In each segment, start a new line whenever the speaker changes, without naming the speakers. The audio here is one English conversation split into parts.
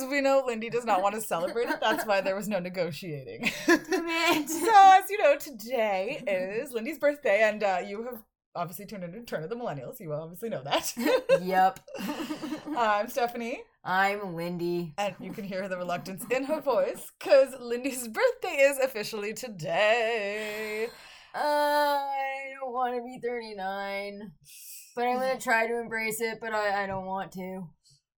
Because we know Lindy does not want to celebrate it. That's why there was no negotiating. So, as you know, today is Lindy's birthday, and uh, you have obviously turned into Turn of the Millennials. You obviously know that.
yep.
I'm Stephanie,
I'm Lindy.
and you can hear the reluctance in her voice because Lindy's birthday is officially today.
I don't want to be 39, but I'm gonna try to embrace it. But I, I don't want to.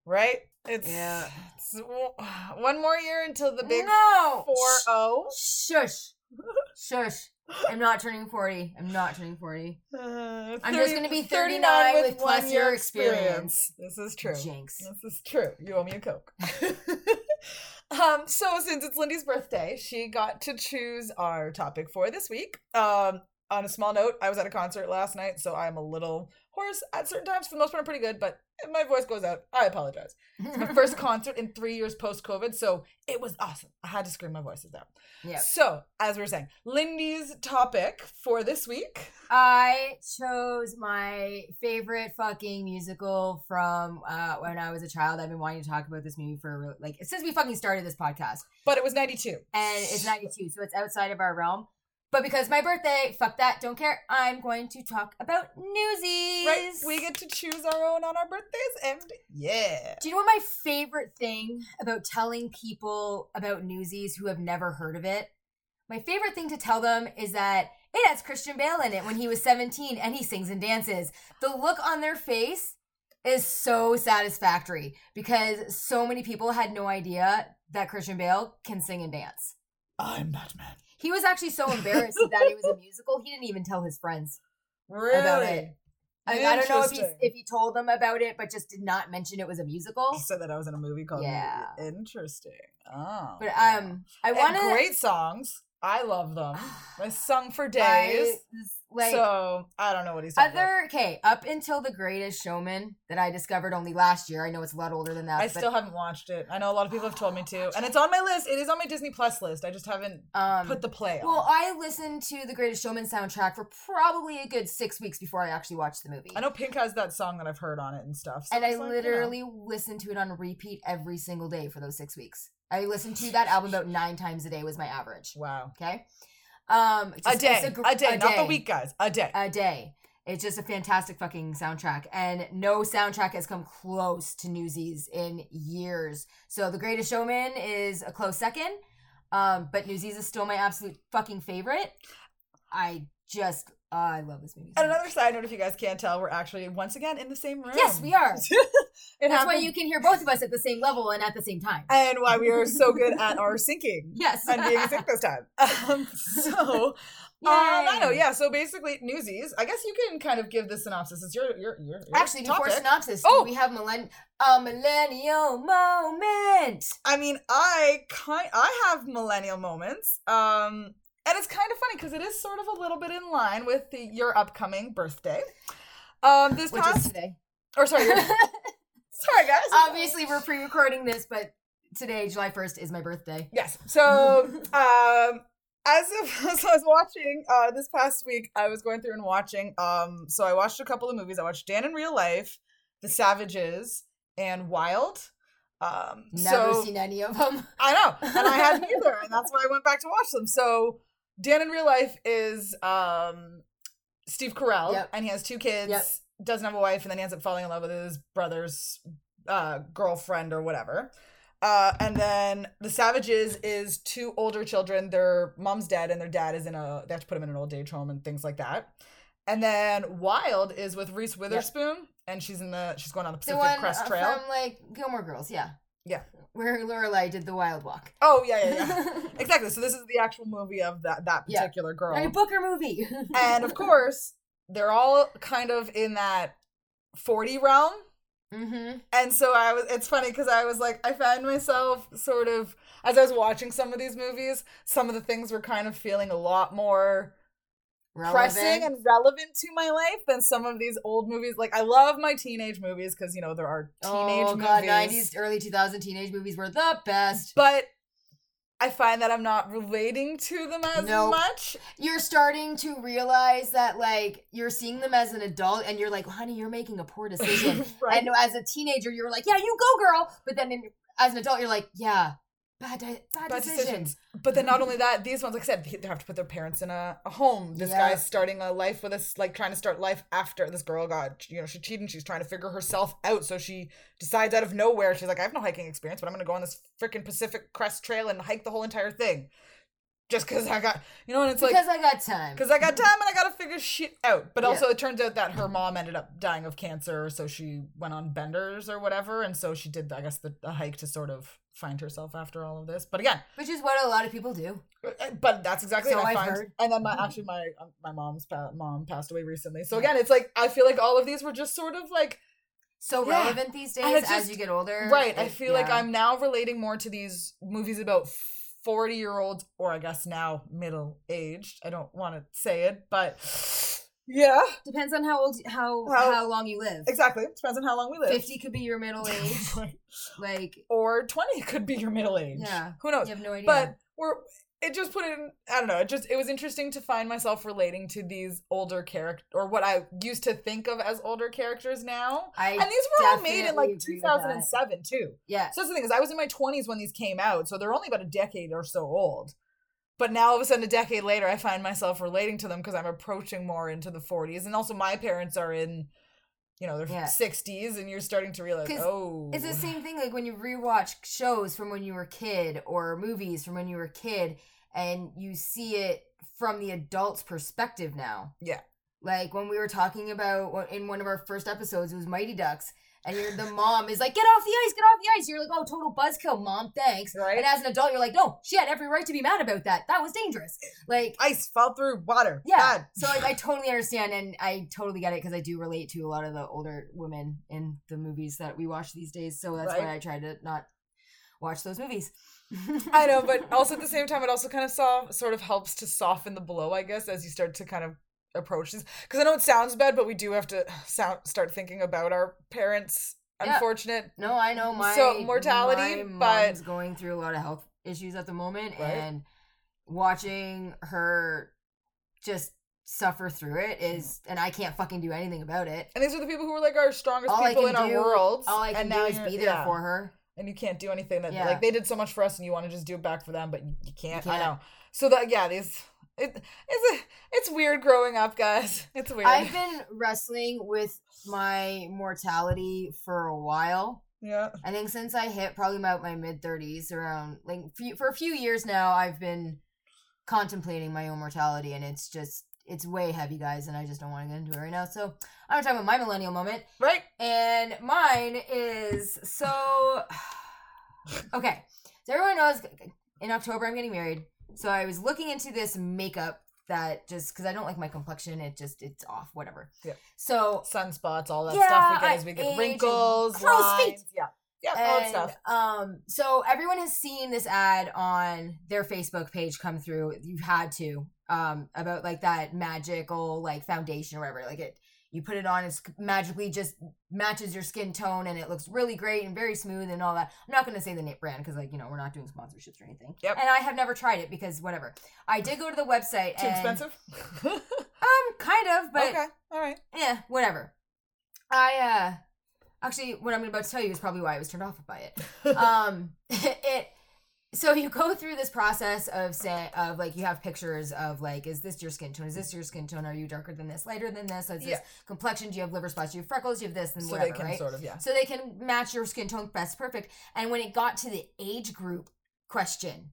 Right? It's,
Yeah.
it's one more year until the big
no.
4 0.
Shush. Shush. I'm not turning 40. I'm not turning 40.
Uh,
I'm just gonna be 39 with plus year experience.
This is true.
Jinx.
This is true. You owe me a Coke. um, so since it's Lindy's birthday, she got to choose our topic for this week. Um, on a small note, I was at a concert last night, so I'm a little hoarse at certain times. For the most part, I'm pretty good, but if my voice goes out, I apologize. It's my first concert in three years post COVID, so it was awesome. I had to scream my voices out.
Yeah.
So, as we were saying, Lindy's topic for this week.
I chose my favorite fucking musical from uh, when I was a child. I've been wanting to talk about this movie for like since we fucking started this podcast,
But it was 92.
and it's '92, so it's outside of our realm. But because my birthday, fuck that, don't care. I'm going to talk about Newsies.
Right? We get to choose our own on our birthdays, and yeah.
Do you know what my favorite thing about telling people about Newsies who have never heard of it? My favorite thing to tell them is that it has Christian Bale in it when he was 17 and he sings and dances. The look on their face is so satisfactory because so many people had no idea that Christian Bale can sing and dance.
I'm Batman.
He was actually so embarrassed that it was a musical, he didn't even tell his friends.
Really?
About it. I, I don't know if he, if he told them about it, but just did not mention it was a musical.
He said that I was in a movie called
Yeah.
Interesting. Oh.
But um, I want
great songs. I love them. I sung for
I,
days.
Like
so I don't know what he's talking about.
other okay up until the Greatest Showman that I discovered only last year. I know it's a lot older than that.
I still haven't watched it. I know a lot of people have told me to, and it's on my list. It is on my Disney Plus list. I just haven't
um.
put the play on.
well, I listened to the Greatest Showman soundtrack for probably a good six weeks before I actually watched the movie.
I know Pink has that song that I've heard on it and stuff. so
and I
like, you know.
literally listened to it on repeat every single day for those six weeks. I listened to that album about nine times a day was my average.
wow,
Okay, um,
a day, a,
gr-
day, not the week, guys, a day.
a day. It's just a fantastic fucking soundtrack, and no soundtrack has come close to Newsies in years. So, The Greatest Showman is a close second, um, but Newsies is still my absolute fucking favorite. I just, I love this movie. so
and another side note, if you guys can't tell, we're actually once again in the same room.
Yes, we are.
it
That's why you can hear both of us at the same level and at the same time.
and why we are so good at our syncing
Yes.
and being sick this time. Um, so, um, I know, yeah. So basically, Newsies. I guess you can kind of give the synopsis. It's your your your, your
Actually, before synopsis,
Oh!
we have millenn- a millennial moment.
I mean, I kind I have millennial moments. Um, and it's kind of funny because it is sort of a little bit in line with the, your upcoming birthday. Um, this
Which
past
is today.
or sorry, sorry guys.
Obviously, we're pre-recording this, but today, July first, is my birthday.
Yes. So, um, as of as I was watching uh this past week, I was going through and watching. Um, so I watched a couple of movies. I watched Dan in Real Life, The Savages, and Wild. Um,
Never
so
seen any of them.
I know, and I hadn't either, and that's why I went back to watch them. So Dan in Real Life is um Steve Carell,
Yep.
and he has two kids.
Yep.
Doesn't have a wife, and then he ends up falling in love with his brother's uh, girlfriend or whatever. Uh, and then the Savages is two older children. Their mom's dead, and their dad is in a. They have to put him in an old age home and things like that. And then Wild is with Reese Witherspoon, and she's in the. She's going on the
The
Pacific
one
Crest
uh,
Trail.
from like Gilmore Girls, yeah,
Yeah.
Where Lorelai did the Wild Walk.
Oh yeah, yeah, yeah. exactly. So this is the actual movie of that that
Yeah.
particular girl.
And a Booker movie.
and of course, they're all kind of in that 40 realm.
mm-hmm.
And so I was it's funny cuz I was like I found myself sort of as I was watching some of these movies, some of the things were kind of feeling a lot more pressing and relevant to my life than some of these old movies. Like I love my teenage movies cuz you know there are teenage
oh god,
movies.
nineties, early two thousand teenage movies were the best.
But I find that I'm not relating to them as
Nope.
much.
You're starting to realize that like you're seeing them as an adult and you're like, honey, you're making a poor decision.
Right.
And as a teenager, you're like, yeah, you go, girl. But then in, as an adult, you're like, yeah, bad, di- bad,
Bad
decisions.
decisions. But then not only that, these ones, like I said, they have to put their parents in a, a home. This
Yeah.
guy's starting a life with us, like trying to start life after this girl got, you know, she cheated. and She's trying to figure herself out. So she decides out of nowhere, she's like, I have no hiking experience, but I'm going to go on this freaking Pacific Crest Trail and hike the whole entire thing. Just because I got, you know, and it's like,
Because I got time.
because I got time and I got to figure shit out. But
Yeah.
also, it turns out that her mom ended up dying of cancer, so she went on benders or whatever, and so she did, I guess, the, the hike to sort of find herself after all of this. But again,
Which is what a lot of people do.
uh, but that's exactly
So
what I
I've
find.
heard.
And then my actually my um, my mom's pa- mom passed away recently. So again, it's like I feel like all of these were just sort of like
So
Yeah.
relevant these days
it's
as you get older.
right. I feel like. I'm now relating more to these movies about forty year olds, or I guess now middle aged. I don't want to say it, but yeah,
Depends on how old, how
How-
how, long you live.
exactly. Depends on how long we live.
Fifty could be your middle age.
Right.
like
or twenty could be your middle age.
Yeah.
who knows?
you have no idea.
but we're it just put in i don't know it just it was interesting to find myself relating to these older character or what i used to think of as older characters now
I
and these were all made in like
agree with that.
2007 too
yeah.
so that's the thing is i was in my 20s when these came out so they're only about a decade or so old but now all of a sudden a decade later i find myself relating to them because i'm approaching more into the 40s and also my parents are in you know their
Yeah.
60s and you're starting to realize, oh
It's the same thing like when you rewatch shows from when you were a kid or movies from when you were a kid and you see it from the adult's perspective now.
Yeah.
Like when we were talking about in one of our first episodes, it was Mighty Ducks. And you're, the mom is like, get off the ice, get off the ice. You're like, oh, total buzzkill, mom, thanks.
Right.
And as an adult, you're like, no, she had every right to be mad about that. That was dangerous. Like,
ice fell through water
yeah.
Bad.
So like, I totally understand and I totally get it because I do relate to a lot of the older women in the movies that we watch these days. So that's
Right.
why I try to not watch those movies.
I know, but also at the same time, it also kind of saw sort of helps to soften the blow, I guess, as you start to kind of approach this. Because I know it sounds bad, but we do have to sound start thinking about our parents'
Yeah.
unfortunate.
no, I know my
So, mortality,
my
but-
mom's going through a lot of health issues at the moment,
Right.
and watching her just suffer through it mm-hmm. is, and I can't fucking do anything about it.
And these are the people who are like our strongest
All
people in our world.
all I can
and
do
now
is be there
yeah.
for her.
and you can't do anything that
Yeah.
like they did so much for us, and you want to just do it back for them, but you, you can't. I
can't.
know. So that yeah, these it it's a, it's weird growing up, guys. It's weird.
I've been wrestling with my mortality for a while.
yeah.
I think since I hit probably about my mid 30s, around like few, for a few years now, I've been contemplating my own mortality, and it's just it's way heavy, guys, and I just don't want to get into it right now. So I'm gonna talk about my millennial moment,
Right.
and mine is so okay. So everyone knows in October I'm getting married, so I was looking into this makeup that just because I don't like my complexion, it just it's off, whatever.
Yeah.
So
Sunspots, all that
Yeah,
stuff we get as we get wrinkles,
crow's feet.
Yeah. Yeah, all that stuff.
Um, so everyone has seen this ad on their Facebook page come through. You've had to um about like that magical like foundation or whatever. Like it, you put it on, it's magically just matches your skin tone, and it looks really great and very smooth and all that. I'm not gonna say the name brand because like you know we're not doing sponsorships or anything.
Yep.
And I have never tried it because whatever. I did go to the website.
Too
and,
expensive?
Um, kind of, but
okay. All right.
yeah, whatever. I uh actually what I'm about to tell you is probably why I was turned off by it. Um it so you go through this process of say of like you have pictures of like is this your skin tone? Is this your skin tone? Are you darker than this, lighter than this? Is
Yeah.
this complexion? Do you have liver spots? Do you have freckles? Do you have this and
so
whatever,
they can
right?
sort of, yeah.
so they can match your skin tone best perfect. And when it got to the age group question,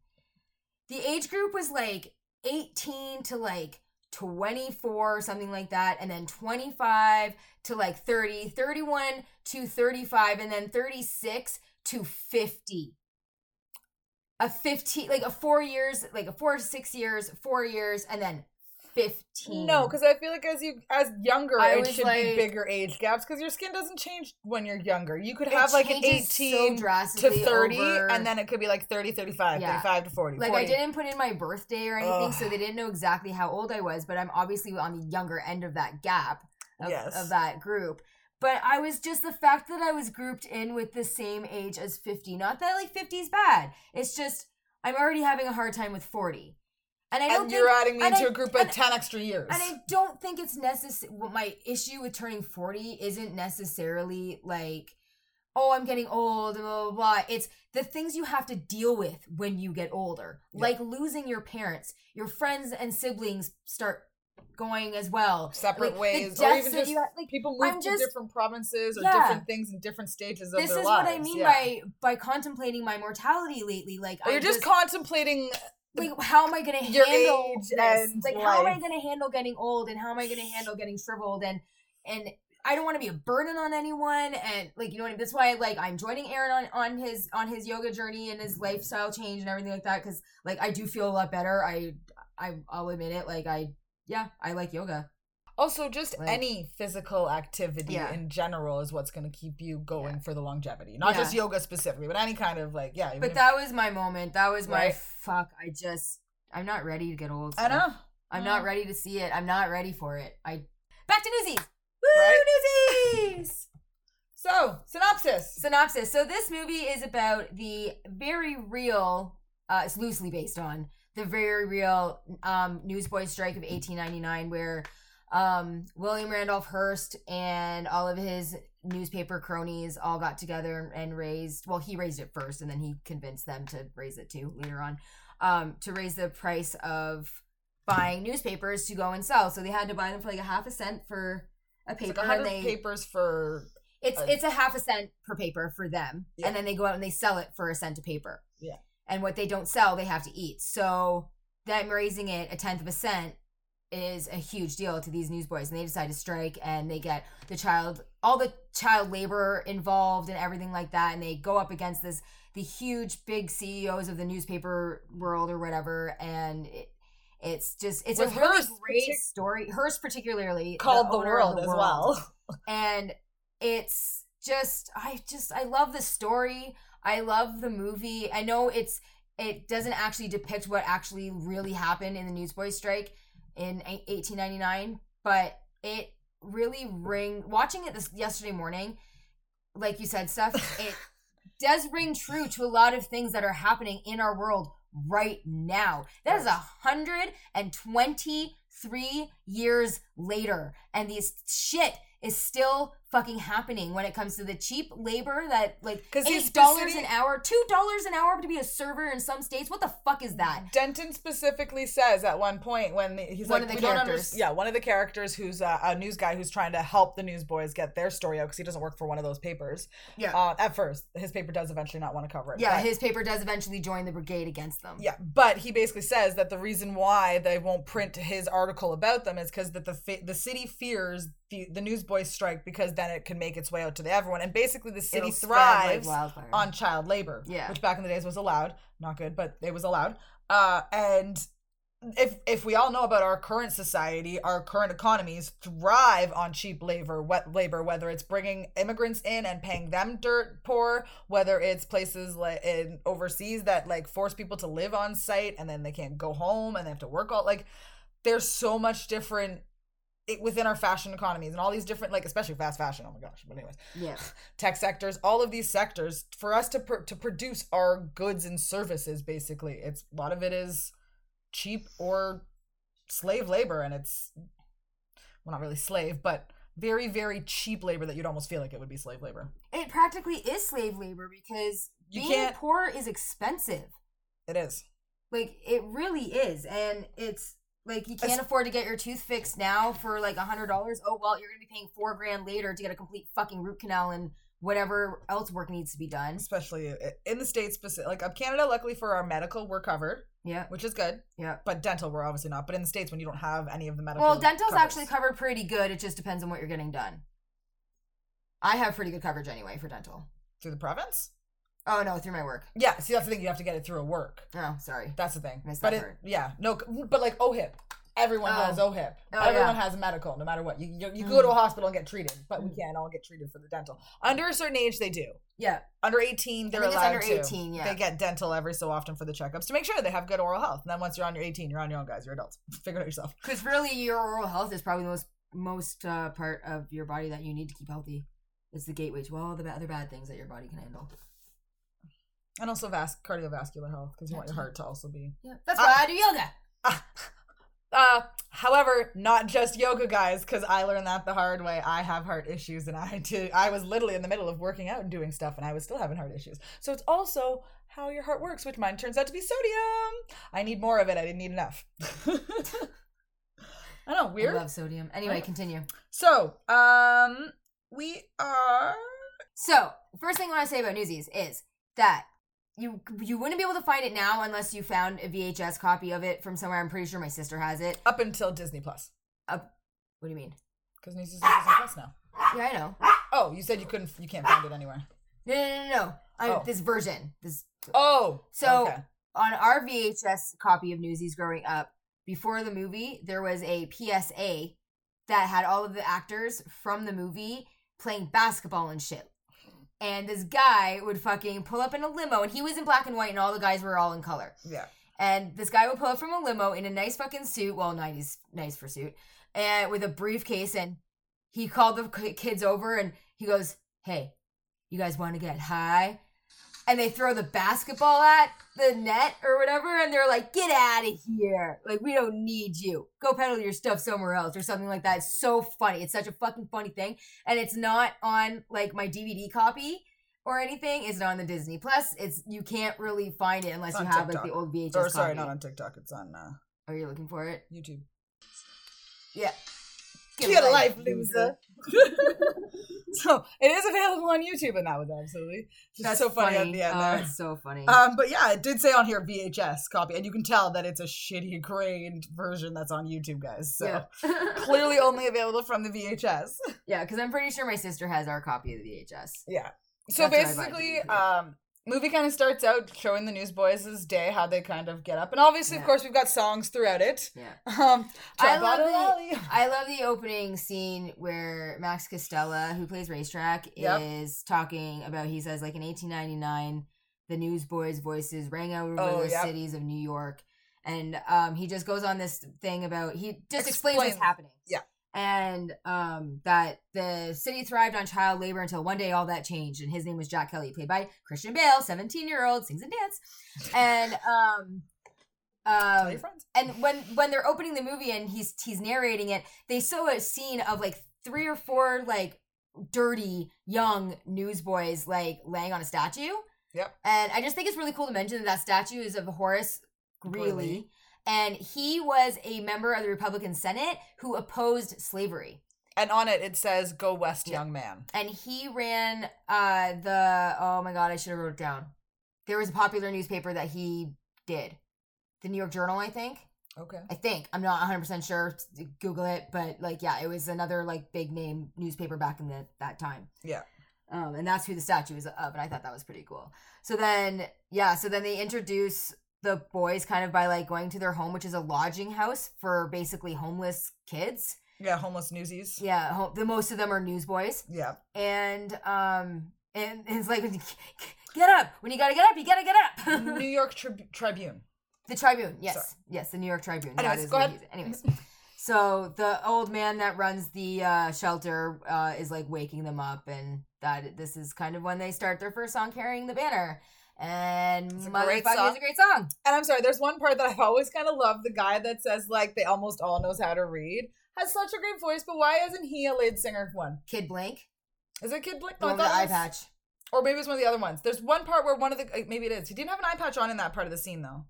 the age group was like 18 to like 24 or something like that and then 25 to like 30 31 to 35 and then 36 to 50 a 15 like a 4 years like a 4 to 6 years 4 years and then 15
No, because I feel like as you as younger,
I
it should
like-
be bigger age gaps because your skin doesn't change when you're younger. You could have like an
changes so
18 to 30,
over-
and then it could be like 30, 35,
Yeah.
35 to 40.
Like
40.
I didn't put in my birthday or anything, so they didn't know exactly how old I was. But I'm obviously on the younger end of that gap of,
Yes.
of that group. But I was just the fact that I was grouped in with the same age as 50. Not that like 50 is bad. It's just I'm already having a hard time with 40. And I don't
And
think
you're adding me into
I-
a group of
and-
10 extra years.
and I don't think it's necessary. Well, my issue with turning 40 isn't necessarily like, oh, I'm getting old and blah, blah, blah. It's the things you have to deal with when you get older,
Yeah.
like losing your parents. Your friends and siblings start going as well.
Separate
Like,
ways. Or even just
like,
people move
I'm
to
just-
different provinces or
Yeah.
different things in different stages of life.
this
their
is what I mean
yeah.
by by contemplating my mortality lately. Like,
you're just, contemplating uh,
like how am I going to handle this?
and
like how am I going to handle getting old and how am I going to handle getting shriveled and and I don't want to be a burden on anyone and like you know what I mean. That's why like I'm joining Aaron on on his on his yoga journey and his lifestyle change and everything like that because like I do feel a lot better. I I I'll admit it. Like I yeah I like yoga.
Also, just
Like-
any physical activity
Yeah.
in general is what's going to keep you going
Yeah.
for the longevity. Not
Yeah.
just yoga specifically, but any kind of like, yeah.
But
if-
that was my moment. That was my
Right.
fuck. I just I'm not ready to get old.
I know.
I'm
Yeah.
not ready to see it. I'm not ready for it. I back to Newsies.
Right?
Woo, Newsies.
So, synopsis.
Synopsis. So this movie is about the very real. Uh, it's loosely based on the very real um, newsboy strike of 1899, where um, William Randolph Hearst and all of his newspaper cronies all got together and raised. Well, he raised it first, and then he convinced them to raise it too later on. Um, to raise the price of buying newspapers to go and sell. So they had to buy them for like a half a cent for a paper,
like 100
and they
papers for.
it's
Uh,
it's a half a cent per paper for them,
Yeah.
and then they go out and they sell it for a cent a paper. And what they don't sell, they have to eat. So them raising it a tenth of a cent is a huge deal to these newsboys, and they decide to strike, and they get the child, all the child labor involved, and everything like that, and they go up against this the huge big CEOs of the newspaper world or whatever, and it, it's just it's
With
a really
Hearst
great
partic-
story. Hearst particularly
Called the,
of
world
the
as
world
well.
and it's just i just i love the story i love the movie. I know it's it doesn't actually depict what actually really happened in the newsboys strike in 1899 but it really ring watching it this yesterday morning like you said stuff it does ring true to a lot of things that are happening in our world right now. That is a hundred and twenty-three years later and this shit is still fucking happening when it comes to the cheap labor that like eight dollars an hour two dollars an hour to be a server in some states what the fuck is that
Denton specifically says at one point when he's
One
like,
of the
we don't yeah, one of the characters who's uh, a news guy who's trying to help the newsboys get their story out because he doesn't work for one of those papers.
yeah
Uh, at first, his paper does eventually not want to cover it.
yeah
but-
his paper does eventually join the brigade against them
Yeah, but he basically says that the reason why they won't print his article about them is because that the fa- the city fears the the newsboys strike because then it can make its way out to the everyone, and basically the city
It'll spread like
thrives on child labor,
Yeah.
which back in the days was allowed, not good, but it was allowed. Uh, and if if we all know about our current society, our current economies thrive on cheap labor, wet labor, whether it's bringing immigrants in and paying them dirt poor, whether it's places like in overseas that like force people to live on site and then they can't go home and they have to work all like there's so much different it, within our fashion economies and all these different like especially fast fashion oh my gosh but anyways
yeah
tech sectors, all of these sectors, for us to pr- to produce our goods and services, basically, it's a lot of it is cheap or slave labor, and it's well, not really slave, but very very cheap labor that you'd almost feel like it would be slave labor.
it practically is slave labor because
You
being
can't-
poor is expensive
It is.
like it really is and it's like you can't afford to get your tooth fixed now for like a hundred dollars oh well you're gonna be paying four grand later to get a complete fucking root canal and whatever else work needs to be done
Especially in the states, specific like up Canada. Luckily for our medical, we're covered,
yeah
which is good.
yeah
But dental, we're obviously not. But in the states, when you don't have any of the medical,
well dental's
covers-
actually covered pretty good it just depends on what you're getting done i have pretty good coverage anyway for dental
through the province.
Oh no through my work
Yeah, see that's the thing. You have to get it through a work.
oh sorry
That's the thing.
Missed
but
that
it,
part.
yeah, no, but like OHIP, everyone
Oh.
has OHIP.
Oh,
everyone
yeah.
has a medical, no matter what. You you, you
Mm.
go to a hospital and get treated, but we
Mm.
can't all get treated for the dental. Under a certain age, they do.
yeah
Under eighteen, they're
think it's
allowed
under
to.
18, yeah.
They get dental every so often for the checkups to make sure they have good oral health. And then once you're on your eighteen, you're on your own, guys. You're adults. Figure it out yourself.
because really your oral health is probably the most most uh, part of your body that you need to keep healthy it's the gateway to all the ba- other bad things that your body can handle
And also vas- cardiovascular health because you want your heart to also be.
Yeah, that's why I do yoga.
Uh, however, not just yoga, guys, because I learned that the hard way. I have heart issues, and I did. I was literally in the middle of working out and doing stuff, and I was still having heart issues. So it's also how your heart works, which mine turns out to be sodium. I need more of it. I didn't need enough. I don't know, weird.
I love sodium. Anyway, continue.
So, um, we are.
So, first thing I want to say about Newsies is that you you wouldn't be able to find it now unless you found a VHS copy of it from somewhere. I'm pretty sure my sister has it.
Up until Disney Plus, Up.
What do you mean?
because Disney Plus now.
Yeah, I know.
Oh, you said you couldn't, you can't find it anywhere.
No, no, no, no. I,
Oh.
This version. This
Oh,
So
okay.
on our VHS copy of Newsies growing up, before the movie, there was a PSA that had all of the actors from the movie playing basketball and shit. And this guy would fucking pull up in a limo, and he was in black and white, and all the guys were all in color.
yeah.
And this guy would pull up from a limo in a nice fucking suit, well, 90s nice for suit, and with a briefcase. And he called the kids over and he goes, Hey, you guys want to get high? And they throw the basketball at the net or whatever, and they're like, Get out of here. Like, we don't need you. Go peddle your stuff somewhere else or something like that. It's so funny. It's such a fucking funny thing. And it's not on like my DVD copy or anything. It's not on the Disney Plus. It's you can't really find it unless you have like the old VHS.
Or sorry,
copy.
not on TikTok. It's on uh,
Are you looking for it?
YouTube.
Yeah.
Get a life, loser. so it is available on YouTube, and that was absolutely just
That's
so funny, at the end
Oh,
there.
it's so funny.
Um, but yeah, it did say on here VHS copy, and you can tell that it's a shitty grained version that's on YouTube, guys. So
yeah.
clearly only available from the VHS.
yeah, because I'm pretty sure my sister has our copy of the VHS.
Yeah. So
That's what I buy
basically, um, movie kind of starts out showing the Newsboys' day, how they kind of get up, and obviously, of course, we've got songs throughout it.
Yeah.
Um,
I love the-
Alley.
I love the opening scene where Max Casella, who plays Racetrack,
Yep.
is talking about. He says, like in 1899, the Newsboys' voices rang out over
Oh,
the
yep.
cities of New York, and um, he just goes on this thing about he just explains what's happening. And um, that the city thrived on child labor until one day all that changed, and his name was Jack Kelly, played by Christian Bale, 17 year old, sings and dance, and um, um, and when when they're opening the movie and he's he's narrating it they show a scene of like three or four like dirty young newsboys like laying on a statue
Yep.
and i just think it's really cool to mention that that statue is of horace greeley
Greeley.
And he was a member of the republican senate who opposed slavery
And on it, it says, "Go West,
Yeah.
young man."
and he ran uh the oh my god i should have wrote it down there was a popular newspaper that he did the new york journal i think
Okay.
I think I'm not 100 percent sure. Google it, but like, yeah, it was another like big name newspaper back in the, that time.
Yeah.
Um, and that's who the statue is of, and I thought that was pretty cool. So then, yeah, so then they introduce the boys kind of by like going to their home, which is a lodging house for basically homeless kids.
Yeah, homeless newsies.
Yeah, ho- the most of them are newsboys,
Yeah.
and um, and it's like get up when you gotta get up, you gotta get up.
New York Trib- Tribune.
The Tribune, yes,
Sorry.
yes, the New York Tribune.
Anyways,
that is
go ahead.
Anyways, so the old man that runs the uh, shelter uh, is like waking them up, and that this is kind of when they start their first song carrying the banner. And
It's a
motherfucking
great
is a great song.
And I'm sorry, there's one part that I've always kind of loved. The guy that says like they almost all knows how to read has such a great voice, but why isn't he a lead singer one?
Kid Blink,
Is it Kid Blink?
the
No, I
one with the eye
was-
patch.
Or maybe it's one of the other ones. There's one part where one of the uh, maybe it is. He didn't have an eye patch on in that part of the scene though.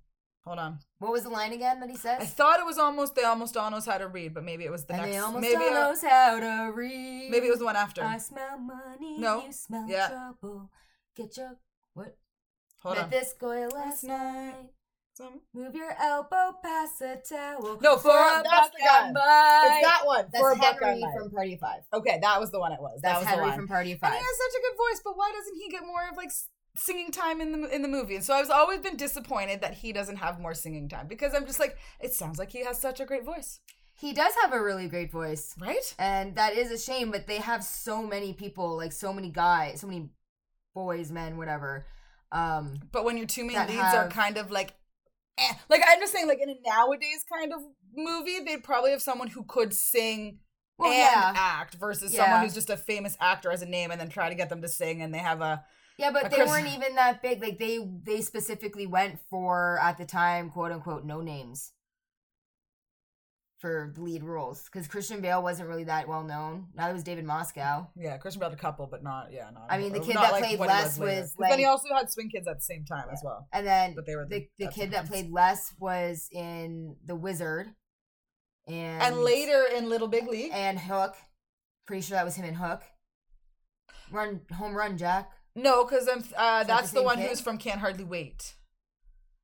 Hold on.
What was the line again that he says?
I thought it was almost they almost all knows how to read, but maybe it was the
and
next.
they almost
maybe
all knows how to read.
maybe it was the one after.
I smell money.
No.
You smell
Yeah.
trouble. Get your what?
Hold
Met
on.
this girl last
Last
night.
Some-
Move your elbow past the towel.
No, for a
buck
that's the guy.
and bite.
It's that one.
That's
for a buck
Henry from Party of Five.
Okay, that was the one. It was. that
That's
was
Henry
the line.
from Party of
And
Five.
he has such a good voice, but why doesn't he get more of like singing time in the in the movie? And so I've always been disappointed that he doesn't have more singing time because I'm just like, it sounds like he has such a great voice,
He does have a really great voice,
right?
and that is a shame. But they have so many people, like so many guys, so many boys, men, whatever. Um,
But when your two main leads are kind of like, eh. like I'm just saying, like in a nowadays kind of movie, they'd probably have someone who could sing
well,
and
yeah,
act versus
Yeah.
someone who's just a famous actor as a name and then try to get them to sing and they have a
Yeah, but
A
they
Chris-
weren't even that big. Like they they specifically went for at the time, quote unquote, no names for the lead roles because Christian Bale wasn't really that well known. Neither was David Moscow.
Yeah, Christian Bale had a couple, but not yeah, not.
I mean, the kid that
like
played
what he
Les
later.
was,
'Cause then he also had Swing Kids at the same time as well.
And then
But they were
the,
the-
the kid
the
that played Les was in The Wizard. And
And later in Little Big League,
and Hook. Pretty sure that was him in Hook. Run home run, Jack.
no, because um, uh, that's the
same
one
kid?
who's from Can't Hardly Wait.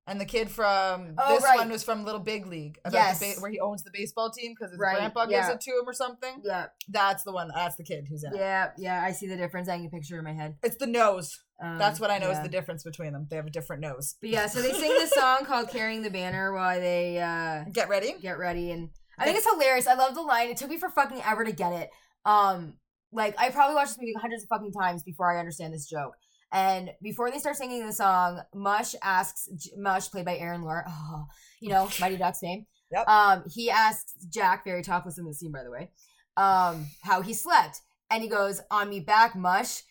And the kid from
Oh,
this
right.
one was from Little Big League,
Yes.
ba- where he owns the baseball team because his
Right,
grandpa
yeah.
gives it to him or something.
Yeah,
That's the one. That's the kid who's in it.
yeah, yeah. I see the difference. I can picture in my head.
It's the nose.
Um,
That's what I know
yeah.
is the difference between them. They have a different nose.
But yeah, so they sing this song called "Carrying the Banner" while they uh,
Get ready.
get ready, and I think it's hilarious. I love the line. It took me for fucking ever to get it. Um, like I probably watched this movie hundreds of fucking times before I understand this joke. And before they start singing the song, Mush asks Mush, played by Aaron Lohr, oh, you know, Mighty Ducks name.
Yep.
Um, he asks Jack, very topless in the scene, by the way, um, how he slept, and he goes, "On me back, Mush."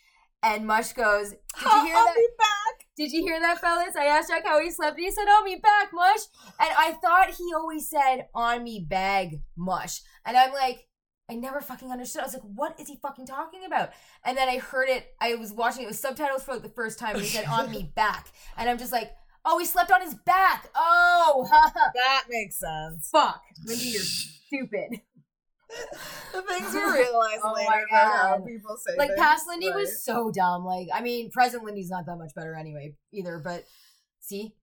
And Mush goes, "Did you hear
I'll
that?
back.
Did you hear that, fellas? I asked Jack how he slept, and he said, "On me back, Mush." And I thought he always said, "On me bag, Mush." And I'm like, I never fucking understood. I was like, what is he fucking talking about? And then I heard it. I was watching it with subtitles for like the first time, and he said, "On me back," and I'm just like, oh, he slept on his back. Oh,
That makes sense.
fuck, Lindy, you're stupid.
The things we realize
Oh
later about how people say
Like
things,
past Lindy
right?
was so dumb. Like, I mean, present Lindy's not that much better anyway, either. But see,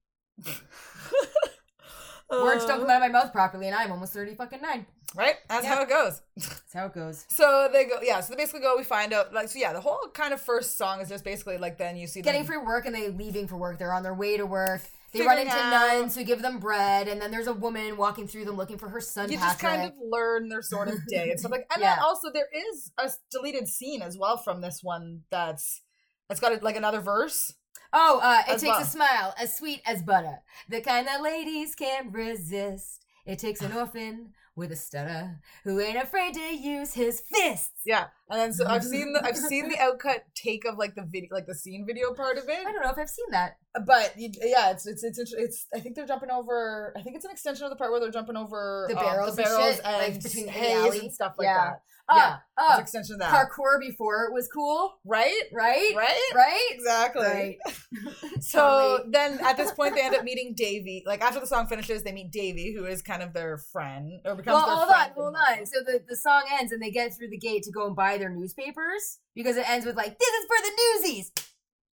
words don't
Uh,
come out of my mouth properly, and I'm almost thirty fucking nine.
Right. That's
Yeah.
how it goes.
That's how it goes.
So they go, yeah. So they basically go. We find out, like, so yeah. The whole kind of first song is just basically like then you see them
Getting free work and they leaving for work. They're on their way to work. They run into
out-
nuns who give them bread, and then there's a woman walking through them looking for her son.
You
Patrick.
just kind of learn their sort of day and stuff like. And then also there is a deleted scene as well from this one that's that's got like another verse.
Oh, uh, it takes
well.
a smile as sweet as butter, the kind that ladies can't resist. It takes an orphan with a stutter who ain't afraid to use his fists.
Yeah, and then so I've seen the I've seen the outcut take of like the video like the scene video part of it.
I don't know if I've seen that.
But yeah, it's, it's it's it's it's I think they're jumping over. I think it's an extension of the part where they're jumping over
The
um,
barrels
the
and
barrels
shit,
and,
like, between the
haze and stuff like
Yeah.
that.
Uh,
Yeah, It's
uh,
an extension of that.
parkour before it was cool,
right?
right?
Right?
Right?
Exactly.
Right.
So
Totally.
then at this point they end up meeting Davy. Like after the song finishes, they meet Davy, who is kind of their friend or becomes
well,
their
hold on, hold on. So the, the song ends and they get through the gate to go and buy their newspapers because it ends with like, this is for the newsies,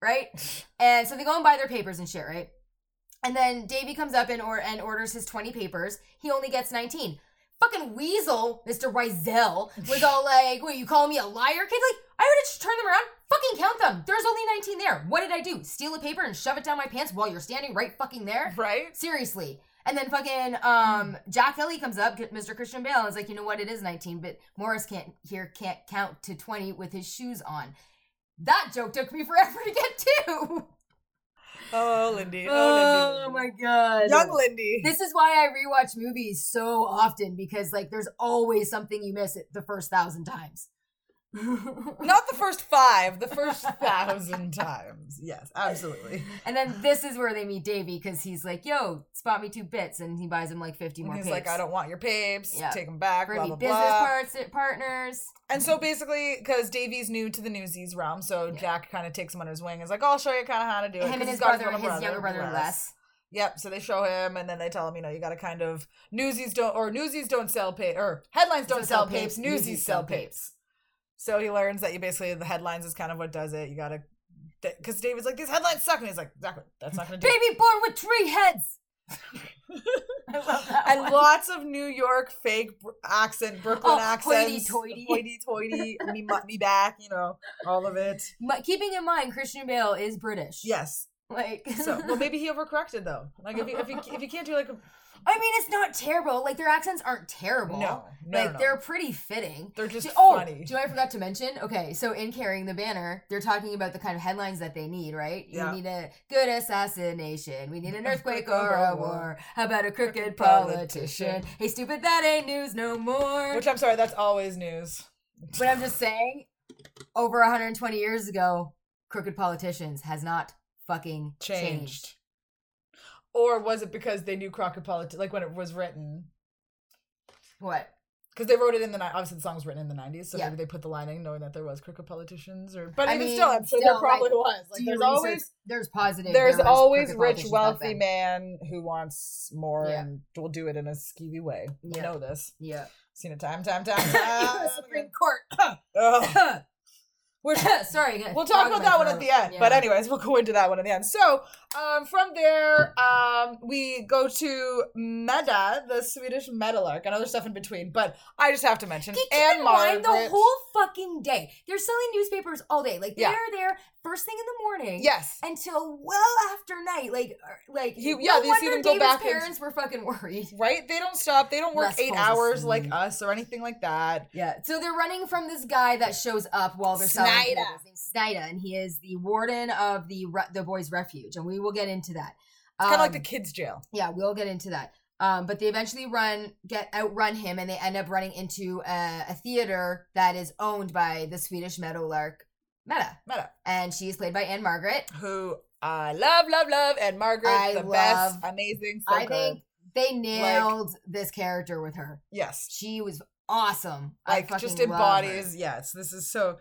right? And so they go and buy their papers and shit, right? And then Davy comes up and or and orders his 20 papers. He only gets 19. Fucking Weasel, Mr. Wiesel, was all like, Wait, you call me a liar, kid? Like, I would have just turned them around, fucking count them. There's only 19 there. What did I do? Steal a paper and shove it down my pants while you're standing right fucking there?
Right?
Seriously. And then fucking um Jack Kelly comes up, Mr. Christian Bale, and is like, you know what, it is 19, but Morris can't here can't count to 20 with his shoes on. That joke took me forever to get to.
Oh, Lindy. Oh, Lindy.
Oh
Lindy.
my god.
Young Lindy.
This is why I rewatch movies so often because like there's always something you miss it the first thousand times.
Not the first five, the first thousand times. Yes, absolutely.
and then this is where they meet Davey because he's like, "Yo, spot me two bits," and he buys him like fifty
And
more.
he's
papes.
like, I don't want your papes.
Yeah.
Take them back.
We're
Blah blah
business
blah.
parts uh, partners.
And so basically, because Davy's new to the Newsies realm, so Jack kind of takes him under his wing. and is like, I'll show you kind of how to do it.
Him and
he's
his
got
brother, his younger brother, Les.
Yep. So they show him, and then they tell him, you know, you got to kind of newsies don't or newsies don't sell pay or headlines don't,
Don't
sell
sell
papes.
papes,
Newsies,
newsies
sell
sell
papes. So he learns that you basically the headlines is kind of what does it. You got to because David's like these headlines suck, and he's like, exactly, that's not to do. it.
Baby born with three heads. I love that
and
one.
lots of New York fake br- accent, Brooklyn
Oh,
accents,
hoity-toity.
hoity-toity, me, me back, you know, all of it.
But keeping in mind, Christian Bale is British.
Yes.
Like,
So, well, maybe he overcorrected though. Like, if you if you if you can't do like a
I mean, it's not terrible. Like their accents aren't terrible.
no, no,
like
no,
they're pretty fitting.
they're just
Do- oh,
funny.
do you know I forgot to mention? Okay, so in carrying the banner, they're talking about the kind of headlines that they need, right?
Yeah.
You need a good assassination. We need an earthquake or a war. How about a crooked politician. Hey, stupid, that ain't news no more.
Which I'm sorry, that's always news.
But I'm just saying, over 120 years ago, crooked politicians has not fucking changed.
changed. Or was it because they knew Crockett Politi- like when it was written?
What?
Because they wrote it in the obviously the song was written in the nineties, so
Yeah.
maybe they put the line in knowing that there was crooked politicians. Or but
I
even
mean,
still, I'm sure
still,
there probably
like,
was. Like there's
research.
always
there's positive.
there's
there
always rich, wealthy man who wants more
Yeah.
and will do it in a skeevy way. You
Yeah.
know this.
Yeah.
Seen it time, time, time, time.
Supreme Court.
We're
Sorry.
We'll talk about that one at the end. But anyways, we'll go into that one at the end. So um, from there, um, we go to Medda, the Swedish Meadowlark, and other stuff in between. But I just have to mention
Keep
and
in mind the whole fucking day. They're selling newspapers all day. Like they're
Yeah.
there first thing in the morning.
Yes.
Until well after night. Like uh, like no
yeah, you see
wonder
them go
David's
back and-
parents were fucking worried.
Right? They don't stop. They don't work
Les
eight hours like
asleep.
us or anything like that.
Yeah. So they're running from this guy that shows up while they're selling
Snyder.
Snyder, and he is the warden of the re- the boys' refuge, and we will get into that.
It's kind of like
Um,
the kids' jail.
Yeah, we'll get into that. Um, but they eventually run, get outrun him, and they end up running into a, a theater that is owned by the Swedish meadowlark Medda,
Medda,
and she is played by Ann-Margret.
who I love, love, love, Ann-Margret,
I
the best,
love-
amazing. So
I
good.
think they nailed this character with her.
yes,
She was awesome. I
like just
fucking love
embodies. Yes, this is so.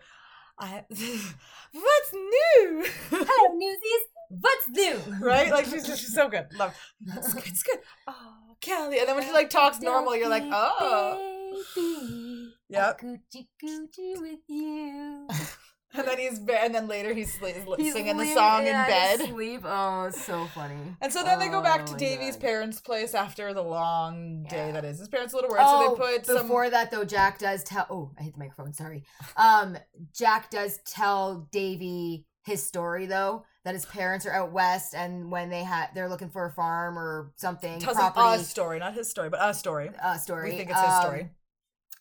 I, what's new?
Hello, newsies. What's new?
right? Like she's just she's so good. Love. It's good. It's good. Oh, Kelly. And then when she like talks normal, you're like, oh.
Baby,
Yep.
Coochie coochie with you.
And then he's and then later he's, is
He's
singing the song in bed.
Sleep. Oh, it's so funny.
And so then they go back
Oh
to Davy's
God.
parents' place after the long day
Yeah.
that is. His parents a little worried,
Oh,
so they put some.
before that though, Jack does tell. Oh, I hit the microphone. Sorry. Um, Jack does tell Davy his story though that his parents are out west and when they had they're looking for a farm or something
tells
property
a story, not his story, but a story.
a story.
We think it's his
um,
story.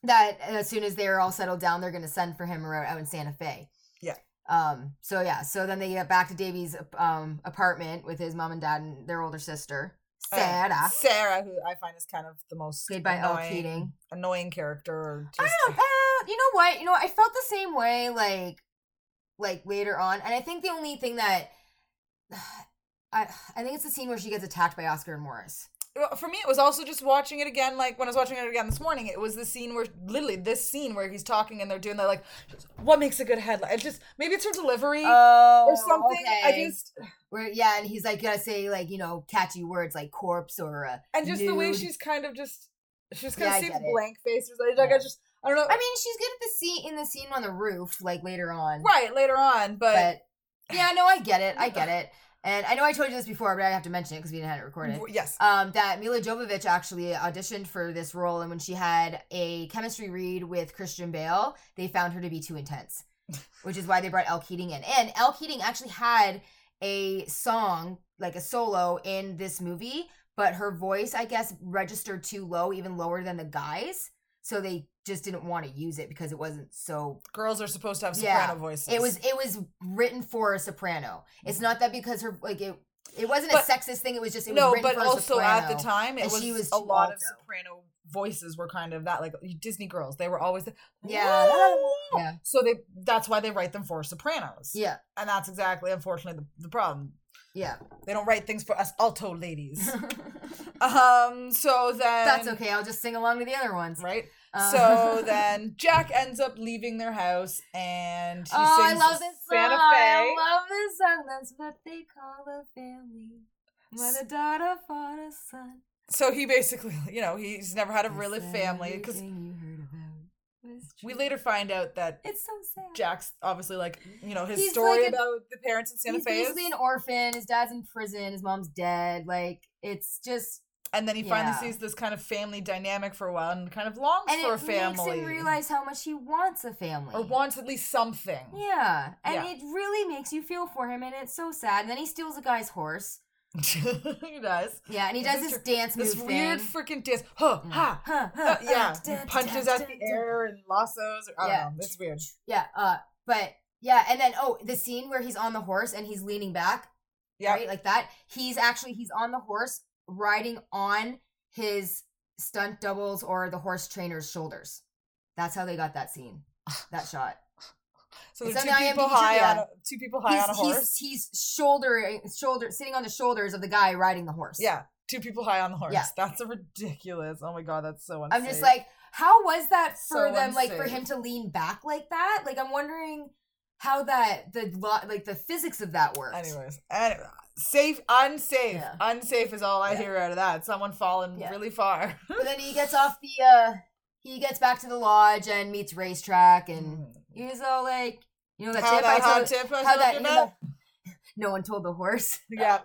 That as soon as they're all settled down, they're going to send for him out out in Santa Fe.
Yeah.
Um. So yeah. So then they get back to Davy's um apartment with his mom and dad and their older sister
Uh,
Sarah,
Sarah, who I find is kind of the most
played by Elle
annoying,
Keating.
annoying character. Or
I don't know. Uh, you know what? You know, I felt the same way. Like, like later on, and I think the only thing that. I, I think it's the scene where she gets attacked by Oscar and Morris.
For me, it was also just watching it again. Like when I was watching it again this morning, it was the scene where literally this scene where he's talking and they're doing that. Like, what makes a good headline? It just maybe it's her delivery
Oh,
or something. I just
where yeah, and he's like gotta say like you know catchy words like corpse or uh,
and just the way she's kind of just she's just
Yeah,
kind of seems blank faced. Like I just I don't know.
I mean, she's good at the scene in the scene on the roof, like later on.
right later on, but,
But yeah, no, I get it. I get it. And I know I told you this before, but I have to mention it because we didn't have it recorded.
yes,
Um, that Milla Jovovich actually auditioned for this role, and when she had a chemistry read with Christian Bale, they found her to be too intense, which is why they brought Elle Keating in. And Elle Keating actually had a song, like a solo, in this movie, but her voice, I guess, registered too low, even lower than the guys. So they just didn't want to use it because it wasn't so
girls are supposed to have
Yeah.
soprano voices.
it was it was written for a soprano. It's not that because her like it it wasn't
But-
a sexist thing. It was just it was
no,
written
but
for a
also at the time, it was,
she was
a lot of soprano voices were kind of that like Disney girls. They were always the,
Yeah. Yeah.
So they that's why they write them for sopranos.
Yeah,
and that's exactly unfortunately the, the problem.
Yeah.
They don't write things for us alto ladies. um. So then
That's okay. I'll just sing along to the other ones.
right?
Uh,
so then Jack ends up leaving their house and he
oh, I
sings
love this song.
Fe.
I love this song. That's what they call a family. When a daughter fought a son.
so he basically, you know, he's never had a really family because
everything you heard about was
we later find out that
It's so sad.
Jack's obviously like, you know, his
He's
story
like a-
about the parents in Santa
He's
Fe is,
basically an orphan. His dad's in prison. His mom's dead. Like it's just,
and then he finally sees this kind of family dynamic for a while and kind of longs
and
for a family
makes him realize how much he wants a family.
or wants at least something.
Yeah, and
Yeah.
it really makes you feel for him, and it's so sad. And then he steals a guy's horse.
he does.
Yeah, and he does this dance
This weird freaking dance. Huh,
Yeah.
ha.
Huh, huh,
Uh, yeah, he punches out
dun,
the air and lassos. Or, I
Yeah.
don't know. It's weird.
Yeah, uh, but yeah, and then oh, the scene where he's on the horse and he's leaning back,
Yeah.
right, like that. He's actually he's on the horse riding on his stunt doubles or the horse trainer's shoulders. That's how they got that scene, that shot.
So there's two people high on a, two people high on a horse.
he's he's shoulder shoulder sitting on the shoulders of the guy riding the horse.
yeah, two people high on the horse.
Yeah.
That's a ridiculous. Oh my god, that's so unsafe.
I'm just like, how was that for
So
them? Like for him to lean back like that? Like I'm wondering how that the like the physics of that works.
Anyways, anyway, safe, unsafe,
Yeah.
unsafe is all I
Yeah.
hear out of that. Someone falling
Yeah.
really far.
But then he gets off the uh he gets back to the lodge and meets racetrack and he's all like you know that
how
tip
that
I
hot
told
tip I
how that
you
you know,
about?
the- no one told the horse.
Yeah,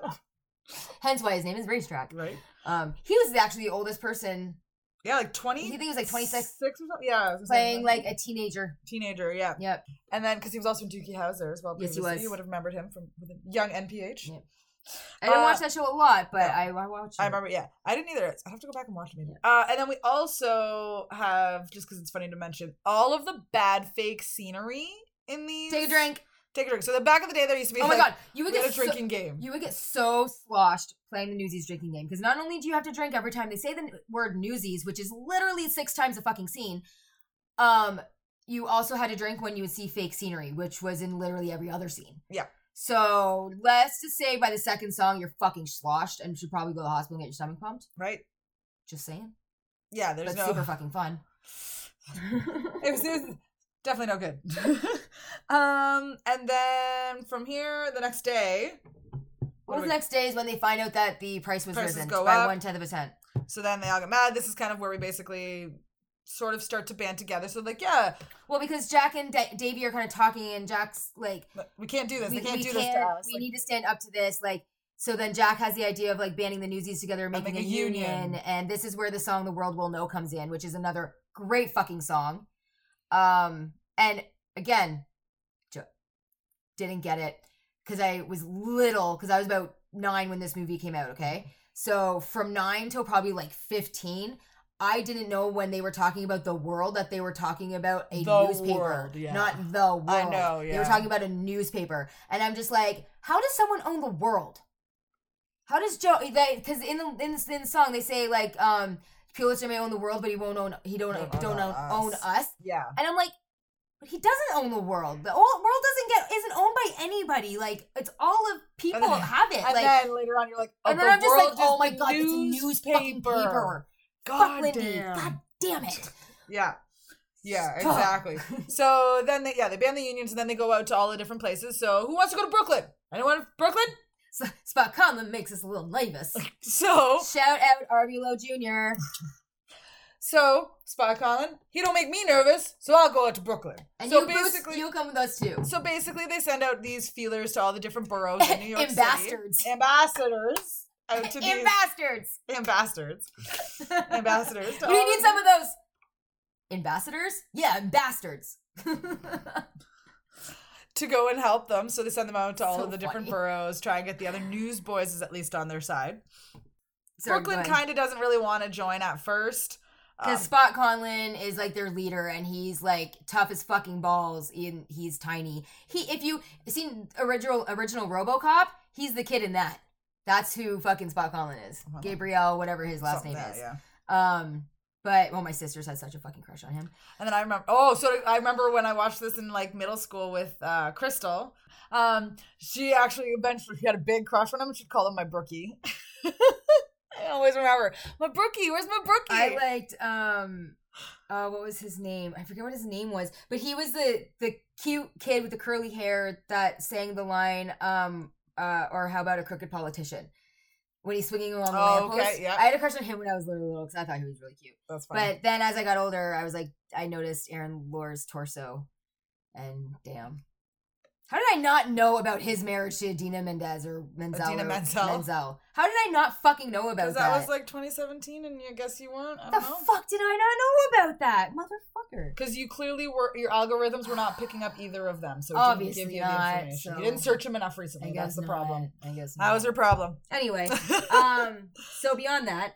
Hence why his name is racetrack.
right.
Um he was actually the oldest person
Yeah, like twenty.
Think he was like 26
six or something. Yeah, was
playing like a teenager.
teenager. Yeah,
Yep.
and then because he was also in Doogie Howser as well.
Yes, he was.
You would have remembered him from with a young NPH.
Yeah. I didn't
Uh,
watch that show a lot, but
no.
I, I watched it.
I remember, yeah. I didn't either. I have to go back and watch it maybe. Uh, and then we also have, just because it's funny to mention, all of the bad fake scenery in these.
Take a drink.
Take a drink. So the back of the day, there used to be
Oh my
like,
god, you would get
a
so,
drinking game.
you would get so sloshed playing the Newsies drinking game because not only do you have to drink every time they say the word Newsies, which is literally six times a fucking scene, um, you also had to drink when you would see fake scenery, which was in literally every other scene.
Yeah.
So let's just say by the second song you're fucking sloshed and should probably go to the hospital and get your stomach pumped.
right?
Just saying.
Yeah, there's
But
no.
super fucking fun.
it, was, it was definitely no good. um, and then from here, the next day.
What
do
was
we-
the next day is when they find out that the price was
Prices
risen by
up.
one tenth of a cent.
So then they all get mad. This is kind of where we basically sort of start to band together. So like, yeah,
Well, because Jack and da- Davey are kind of talking, and Jack's like,
we can't do this.
we,
can't
we
do
can't,
this to us.
we
Like,
need to stand up to this. Like, so then Jack has the idea of like banding the Newsies together and making a,
a
union.
union.
and this is where the song "The World Will Know" comes in, which is another great fucking song. Um, and again, jo- didn't get it because I was little because I was about nine when this movie came out. Okay, so from nine till probably like fifteen. I didn't know when they were talking about the world that they were talking about a
The
newspaper,
world, yeah.
not the world.
I know,
They were talking about a newspaper, and I'm just like, how does someone own the world? How does Joe? Because in the in the, in the song they say like, um, Pulitzer may own the world, but he won't own he don't
Don't
don't,
own
own, own
us.
us.
yeah.
And I'm like, but he doesn't own the world. The world doesn't get isn't owned by anybody. Like it's all of people
then-
have it.
And
like,
then later on, you're like, oh,
and then
the
I'm just like, oh my god, it's a news paper. Fuck
God
Lindy.
damn.
God damn it.
Yeah. Yeah, exactly. so then they yeah, they ban the unions and then they go out to all the different places. So who wants to go to Brooklyn? Anyone Brooklyn?
So, Spot Conlon makes us a little nervous.
So
Shout out Arby Lowe Jr.
so Spot Conlon, he don't make me nervous, so I'll go out to Brooklyn.
And
so
you
basically
you come with us too.
so basically they send out these feelers to all the different boroughs in New York
Ambassadors.
City. Ambassadors. Out to these
Ambassadors.
ambassadors. Ambassadors. to
We
all
need some of those. Ambassadors? Yeah, ambassadors.
to go and help them. So they send them out to all
So
of the different boroughs, try and get the other newsboys at least on their side.
Sorry,
Brooklyn kind of doesn't really want to join at first. Um,
Because Spot Conlon is like their leader, and he's like tough as fucking balls. And he's tiny. He, if you seen original original RoboCop, he's the kid in that. That's who fucking Spot Conlon is.
Uh-huh.
Gabriel, whatever his last
something
name
like
is.
yeah.
Um, but well, my sisters had such a fucking crush on him.
And then I remember, oh, so I remember when I watched this in like middle school with uh, Crystal. Um, she actually eventually she had a big crush on him. She'd call him my brookie. I always remember my brookie. Where's my brookie?
I liked um uh what was his name? I forget what his name was, but he was the the cute kid with the curly hair that sang the line um uh or how about a crooked politician when he's swinging along the
Oh,
lamppost.
okay, yeah.
I had a crush on him when I was little little because I thought he was really cute.
That's funny.
But then as I got older, I was like I noticed Aaron Lohr's torso, and damn. How did I not know about his marriage to Idina Mendez or Menzel? Idina
Menzel.
Menzel? How did I not fucking know about that?
Because
that?
was like 2017, and I guess you weren't. I
the
know.
fuck did I not know about that, motherfucker?
Because you clearly were, your algorithms were not picking up either of them, so it
Obviously
didn't give you
not,
the information.
so-
You didn't search them enough
I
recently.
guess
That's the
not.
problem.
I guess
That was
not.
her problem.
Anyway, um, so beyond that,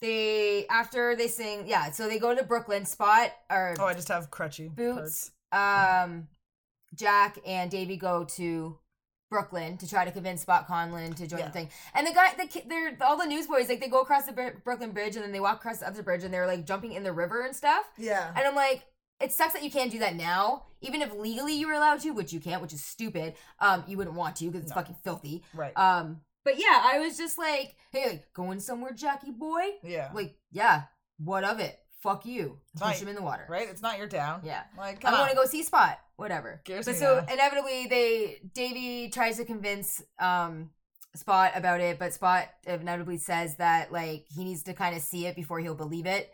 they after they sing, yeah. So they go to Brooklyn. Spot or
Oh, I just have crutchy
Boots, um, Jack and Davy go to Brooklyn to try to convince Spot Conlon to join
Yeah.
the thing. And the guy, the they're all the newsboys, like they go across the Br- Brooklyn Bridge and then they walk across the other bridge and they're like jumping in the river and stuff.
Yeah.
And I'm like, it sucks that you can't do that now. Even if legally you were allowed to, which you can't, which is stupid. Um, you wouldn't want to because it's
No.
fucking filthy.
Right.
Um, but yeah, I was just like, hey, like, going somewhere, Jackie boy.
yeah.
Like, yeah, what of it? Fuck you. Push
Right.
him in the water.
right. It's not your town.
Yeah.
Like,
I want to go see Spot. Whatever.
Gears
but so inevitably, they Davy tries to convince um Spot about it, but Spot inevitably says that like he needs to kind of see it before he'll believe it.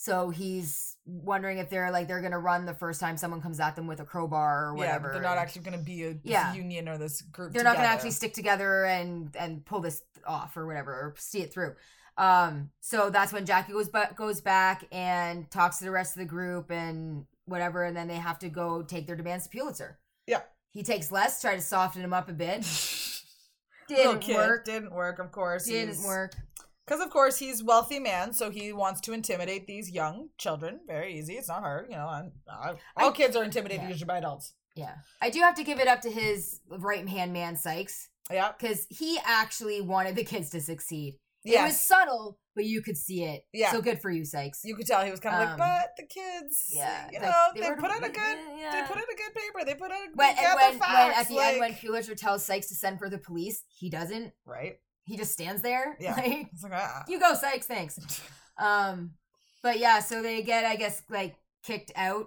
So he's wondering if they're like they're gonna run the first time someone comes at them with a crowbar or
Yeah,
whatever.
but they're not actually going to be a
Yeah.
union or this group.
they're not gonna actually stick together and and pull this off or whatever or see it through. Um, so that's when Jackie goes ba- goes back and talks to the rest of the group and whatever, and then they have to go take their demands to Pulitzer.
Yeah.
He takes less, try to soften him up a bit. Didn't work.
Didn't work. Of course.
Didn't work.
Because of course he's wealthy man, so he wants to intimidate these young children. Very easy. It's not hard. You know, I'm, I, all
I-
kids are intimidated
yeah.
usually by adults.
Yeah, I do have to give it up to his right hand man, Sykes,
Yeah.
because he actually wanted the kids to succeed. It was subtle, but you could see it.
Yeah.
So good for you, Sykes.
You could tell he was kind of
Um,
like, but the kids,
yeah,
you
like,
know,
they
they,
were-
put out a good,
yeah.
they put out a good paper. They put out a
when,
they
and when, when at the end when
like-
Pulitzer tells Sykes to send for the police, he doesn't.
right?
He just stands there.
Yeah.
Like,
like ah.
you go, Sykes, thanks. Um, but yeah, so they get, I guess, like kicked out.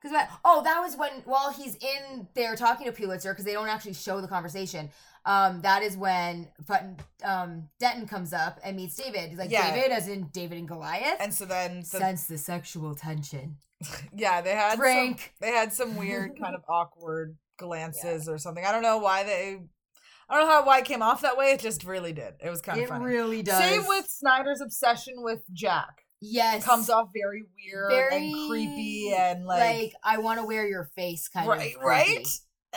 Cause what? Oh, that was when while he's in there talking to Pulitzer, because they don't actually show the conversation. Um, that is when um Denton comes up and meets David. He's like
Yeah.
David, as in David and Goliath.
and so then, the,
Sense the sexual tension.
yeah, they had some,
Drink.
they had some weird kind of awkward glances or something. I don't know why they. I don't know how why it came off that way. It just really did. It was kind of
It
funny.
really does.
Same with Snyder's obsession with Jack.
Yes,
Comes off very weird
Very,
and creepy and
like,
like,
I want to wear your face kind
right,
of
right.
creepy.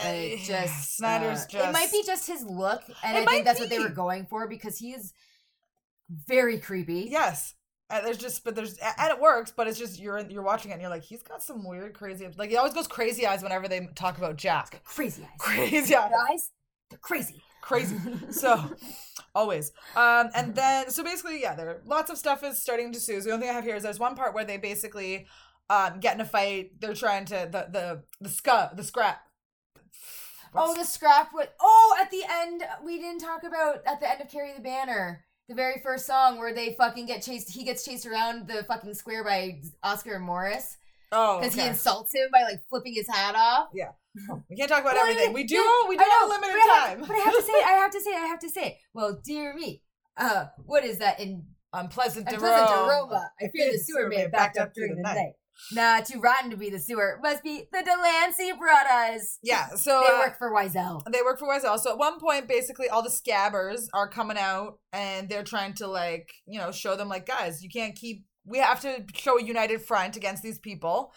Uh,
Like just
Snyder's
uh,
just.
It might be just his look, and I think that's what they were going for because he is very creepy.
Yes. Uh, there's just, but there's, and it works, but it's just you're you're watching it and you're like, he's got some weird, crazy, like he always goes crazy eyes whenever they talk about Jack.
crazy eyes.
Crazy eyes,
Guys, they're crazy.
Crazy. So, always. Um, and then so basically, yeah, there are lots of stuff is starting to sue. The only thing I have here is there's one part where they basically um get in a fight. They're trying to the the the scu the scrap.
oh, the scrap. What? Oh, at the end, we didn't talk about at the end of Carry the Banner. The very first song where they fucking get chased, he gets chased around the fucking square by Oscar and Morris
oh,
because
okay.
he insults him by like flipping his hat off.
Yeah, we can't talk about
Well,
everything. We do.
yeah,
we do have limited
but I have-
time.
but I have to say, I have to say, I have to say. Well, dear me, uh, what is that in
Unpleasant,
Unpleasant
aroma.
aroma. I fear the sewer may have backed up during the night. Nah, too rotten to be the sewer. Must be the Delancey brothers.
Yeah. So
They
uh,
work for Wiesel.
they work for Wiesel. So at one point, basically, all the scabbers are coming out and they're trying to like, you know, show them like, guys, you can't keep. We have to show a united front against these people.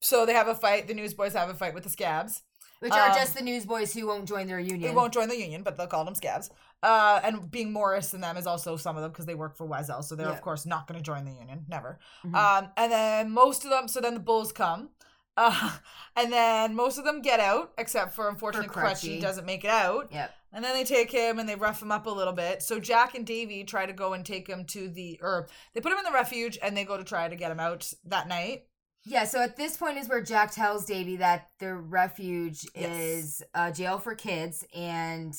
So they have a fight. The newsboys have a fight with the scabs.
Which are
um,
just the newsboys who won't join their union.
They won't join the union, but they'll call them scabs. Uh, and being Morris and them is also some of them because they work for Wiesel. So they're
Yeah.
of course not going to join the union. Never.
Mhm.
Um, and then most of them. So then the bulls come. Uh, and then most of them get out, except for unfortunately
For
Crutchy
Crutchy.
doesn't make it out.
Yep.
And then they take him and they rough him up a little bit. So Jack and Davy try to go and take him to the, or they put him in the refuge and they go to try to get him out that night.
Yeah, so at this point is where Jack tells Davy that the refuge
Yes.
is a jail for kids, and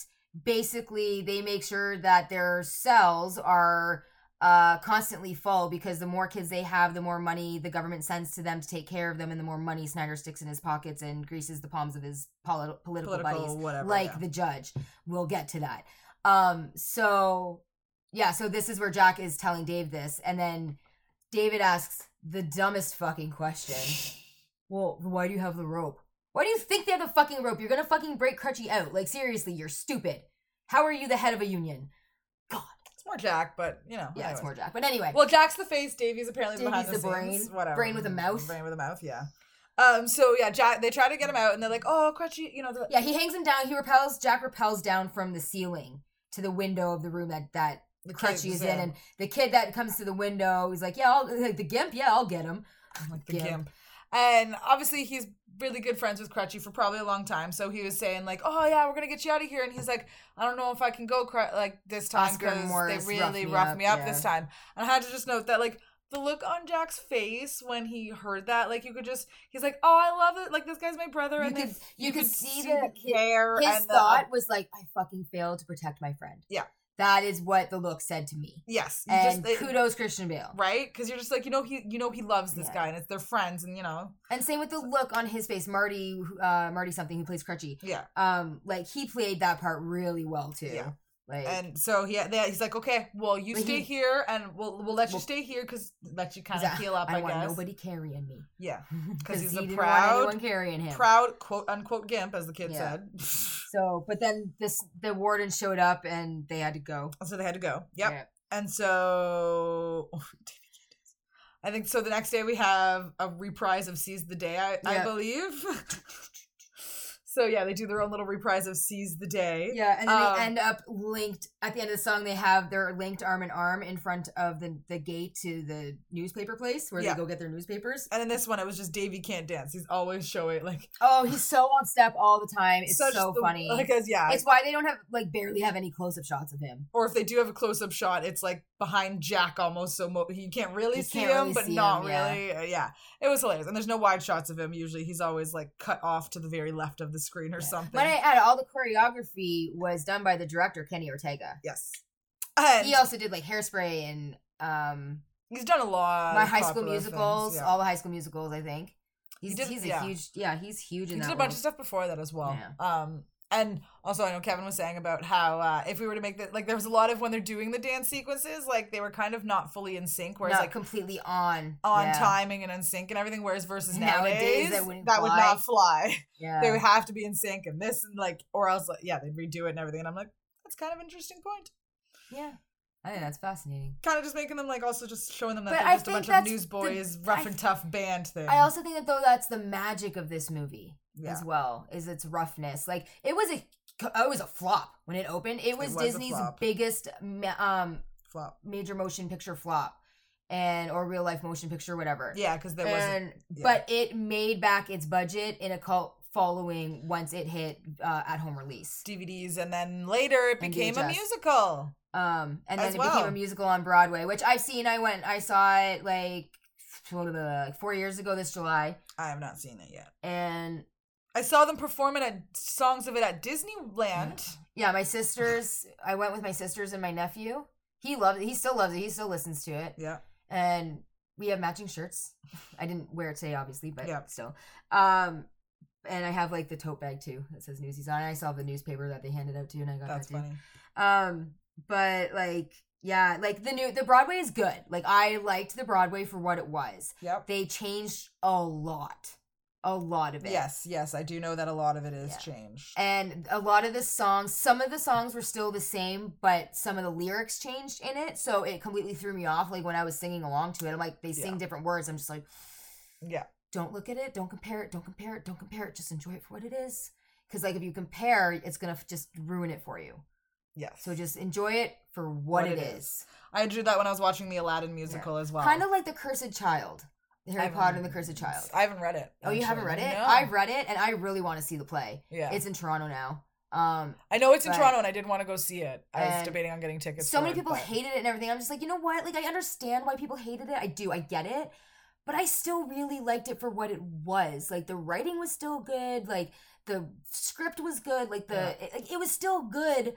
basically they make sure that their cells are uh, constantly full because the more kids they have, the more money the government sends to them to take care of them, and the more money Snyder sticks in his pockets and greases the palms of his poli- political,
Political,
buddies,
whatever,
like
yeah.
the judge. We'll get to that. Um, so yeah, so this is where Jack is telling Dave this, and then David asks the dumbest fucking question. Well, why do you have the rope? Why do you think they have the fucking rope? You're gonna fucking break Crutchy out. Like seriously, you're stupid. How are you the head of a union?
More Jack, but you know.
Yeah, it's more Jack. But anyway,
Well, Jack's the face. Davy's apparently behind the,
the
scenes.
brain.
Whatever.
Brain with a mouth.
Brain with a mouth. Yeah. Um. So yeah, Jack. They try to get him out, and they're like, "Oh, Crutchy," you know. The,
yeah, he hangs him down. He repels. Jack repels down from the ceiling to the window of the room that that
the
Crutchy is in, and the kid that comes to the window is like, "Yeah, I'll, like the gimp. Yeah, I'll get him."
like the
Gimp.
gimp. And obviously, he's really good friends with Crutchy for probably a long time. So he was saying like, "Oh yeah, we're gonna get you out of here," and he's like, "I don't know if I can go Cru- like this time because they really
roughed me
roughed
up,
me up
yeah.
this time." And I had to just note that like the look on Jack's face when he heard that, like you could just, he's like, "Oh, I love it! Like this guy's my brother."
You
and then
could- you could see the-
the care
His
and the-
thought was like, I fucking failed to protect my friend.
Yeah.
That is what the look said to me.
yes, you
And
just, it-
kudos Christian Bale.
right? Because you're just like, you know, he, you know, he loves this
Yeah.
guy, and it's their friends, and you know,
And same with the look on his face. Marty, uh, Marty something who plays Crutchy.
yeah.
Um, like he played that part really well too.
Yeah.
Like
And so he, they, he's like, okay, well, you stay
he-
here, and we'll we'll let you
Well-
stay here because let you kind of heal up.
I,
I,
want
guess.
nobody carrying me
Yeah,
because
he's
he
a proud-
carrying him.
proud quote unquote gimp, as the kid
Yeah.
said.
So, but then this the warden showed up and they had to go.
so they had to go. Yep. And so, oh, I think so. The next day we have a reprise of "Seize the Day," I, I believe. So yeah, they do their own little reprise of "Seize the Day."
Yeah, and then
Um,
they end up linked at the end of the song. They have their linked arm in arm in front of the the gate to the newspaper place where
Yeah.
they go get their newspapers.
And in this one, it was just Davey can't dance. He's always showing like
Oh, he's so on step all the time. It's so
the-
funny.
Because yeah,
it's why they don't have like barely have any close up shots of him.
or if they do have a close up shot, it's like behind Jack almost, so mo- you can't really
You
see
can't
him,
really
but
see
not
him, yeah.
really. Uh, yeah, it was hilarious. And there's no wide shots of him. Usually, he's always like cut off to the very left of the screen or
Yeah.
something.
But I add all the choreography was done by the director Kenny Ortega.
Yes, and
He also did like Hairspray and um
he's done a lot.
my High School Musicals,
things, yeah.
all the High School Musicals. I think he's
did-
he's a
yeah.
huge yeah he's huge
He did
that
a bunch
world.
of stuff before that as well.
Yeah.
Um, and also I know Kevin was saying about how uh, if we were to make the like there was a lot of when they're doing the dance sequences, like they were kind of not fully in sync, whereas
Not
like
completely on
on
yeah.
timing and in sync and everything. Whereas versus
Nowadays,
nowadays,
that wouldn't
would not fly.
Yeah,
they would have to be in sync and this and like or else like, yeah they'd redo it and everything. And I'm like that's kind of an interesting point.
yeah. I think that's fascinating.
Kind of just making them like also just showing them that
But
they're
I
just a bunch of newsboys,
the-
rough
I-
and tough band thing.
I also think that though that's the magic of this movie
Yeah.
as well is its roughness. Like it was a it was a flop when it opened. It was,
was
Disney's biggest um
flop.
major motion picture flop and or real life motion picture whatever.
Yeah, because there wasn't. yeah.
but it made back its budget in a cult following once it hit uh, at home release.
DVDs, and then later it
And
became a
VHS.
musical.
Um, and
As
then it
well.
became a musical on Broadway, which I've seen. I went, I saw it like like four years ago this July,
I have not seen it yet.
and
I saw them perform it at songs of it at Disneyland.
yeah, my sisters. I went with my sisters and my nephew. He loved it. He still loves it. He still listens to it,
Yeah,
and we have matching shirts. I didn't wear it today, obviously, but
Yeah.
still. Um, and I have like the tote bag too that says Newsies on. I saw the newspaper that they handed out too, and I got
that's
that too.
funny.
Um, but like, yeah, like the new the Broadway is good. Like I liked the Broadway for what it was.
Yep.
They changed a lot, a lot of it.
Yes, yes, I do know that a lot of it is
Yeah.
changed.
And a lot of the songs, some of the songs were still the same, but some of the lyrics changed in it. So it completely threw me off. Like when I was singing along to it, I'm like, they sing
Yeah.
different words. I'm just like,
Yeah,
don't look at it, don't compare it, don't compare it, don't compare it. Just enjoy it for what it is. Because like if you compare, it's gonna just ruin it for you.
yes.
So just enjoy it for what,
What
it
it
is.
I drew that when I was watching the Aladdin musical as well.
Kind of like the Cursed Child, the Harry Potter and the Cursed Child.
I haven't read it.
oh, you haven't read it?
No.
I've read it, and I really want to see the play.
yeah.
It's in Toronto now. Um,
I know it's in Toronto, and I did want to go see it. I was debating on getting tickets.
so many
it,
people
but-
hated it and everything. I'm just like, you know what? Like, I understand why people hated it. I do. I get it. But I still really liked it for what it was. Like the writing was still good. Like the script was good. Like the
Yeah.
it, like, it was still good.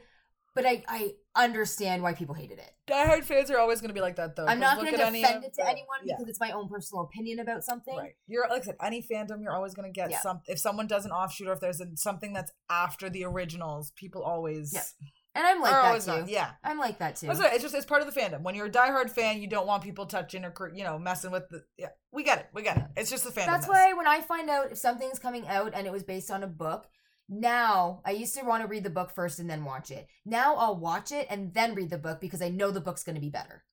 But I I understand why people hated it.
Diehard fans are always going to be like that, though.
I'm not going to
at any
defend it to anyone
yeah.
because it's my own personal opinion about something.
Right. You're like I said, any fandom, you're always gonna get
Yeah.
some. If someone does an offshoot, or if there's a, something that's after the originals, people always
Yeah. And I'm like that too.
not- Yeah.
I'm like that too.
It's just it's part of the fandom. When you're a diehard fan, you don't want people touching or you know messing with the. Yeah, we get it. We get it. It's just the fandom.
That's why when I find out if something's coming out and it was based on a book, now I used to want to read the book first and then watch it. Now I'll watch it and then read the book because I know the book's going to be better.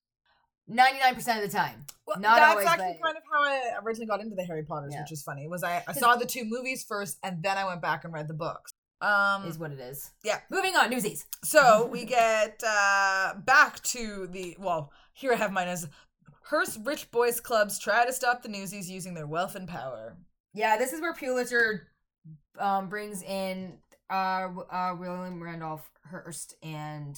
99% of the time.
Well,
Not
that's
always,
actually
but-
kind of how I originally got into the Harry Potters,
Yeah.
which is funny. Was I, I saw the two movies first, and then I went back and read the books. Um,
Is what it is.
yeah.
Moving on, newsies.
So we get uh back to the well, here I have mine as Hearst rich boys clubs try to stop the newsies using their wealth and power.
Yeah, this is where Pulitzer um, brings in uh, uh, William Randolph Hearst and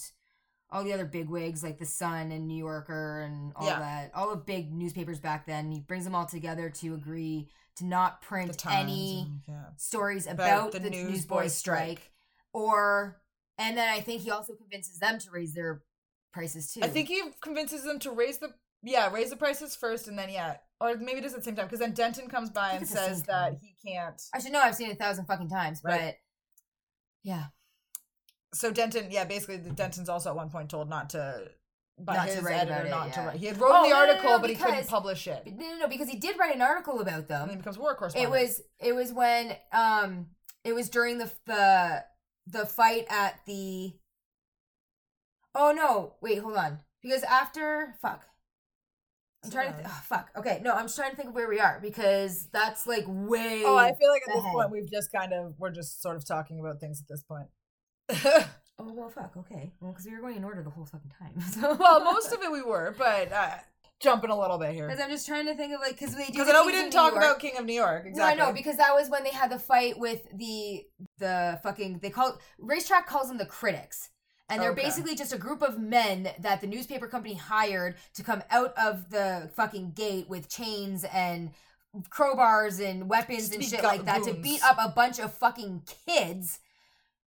all the other big wigs like the Sun and New Yorker and all
Yeah.
that, all the big newspapers back then. He brings them all together to agree to not print any
and- yeah.
stories
About
about,
the
the,
Newsboys
Newsboys
strike.
strike, or and then I think he also convinces them to raise their prices too.
I think he convinces them to raise the yeah raise the prices first, and then yeah, or maybe it is at the same time because then Denton comes by and says that he can't.
I should know. I've seen it a thousand fucking times,
Right.
but yeah,
So Denton, yeah, basically Denton's also at one point told not to by
Not to
his
write
editor
about it,
not to
yeah.
write. He had wrote
Oh,
the
no, no, no,
article,
no,
but he couldn't publish it,
no, no, no, because he did write an article about them.
and then becomes war correspondent.
It was it was when um it was during the the the fight at the. Oh no! Wait, hold on. Because after fuck, I'm trying to. Th- oh, fuck. Okay, no, I'm just trying to think of where we are because that's like way.
Oh, I feel like at this point we've just kind of we're just sort of talking about things at this point.
Oh well, fuck. Okay. Well, because we were going in order the whole fucking time. So.
well, most of it we were, but uh, jumping a little bit here
Because I'm just trying to think of like because they do.
because I know we didn't talk about King of New York exactly.
No, I know because that was when they had the fight with the the fucking they call racetrack calls them the critics. And they're
Okay.
basically just a group of men that the newspaper company hired to come out of the fucking gate with chains and crowbars and weapons and shit like that to beat up a bunch of fucking kids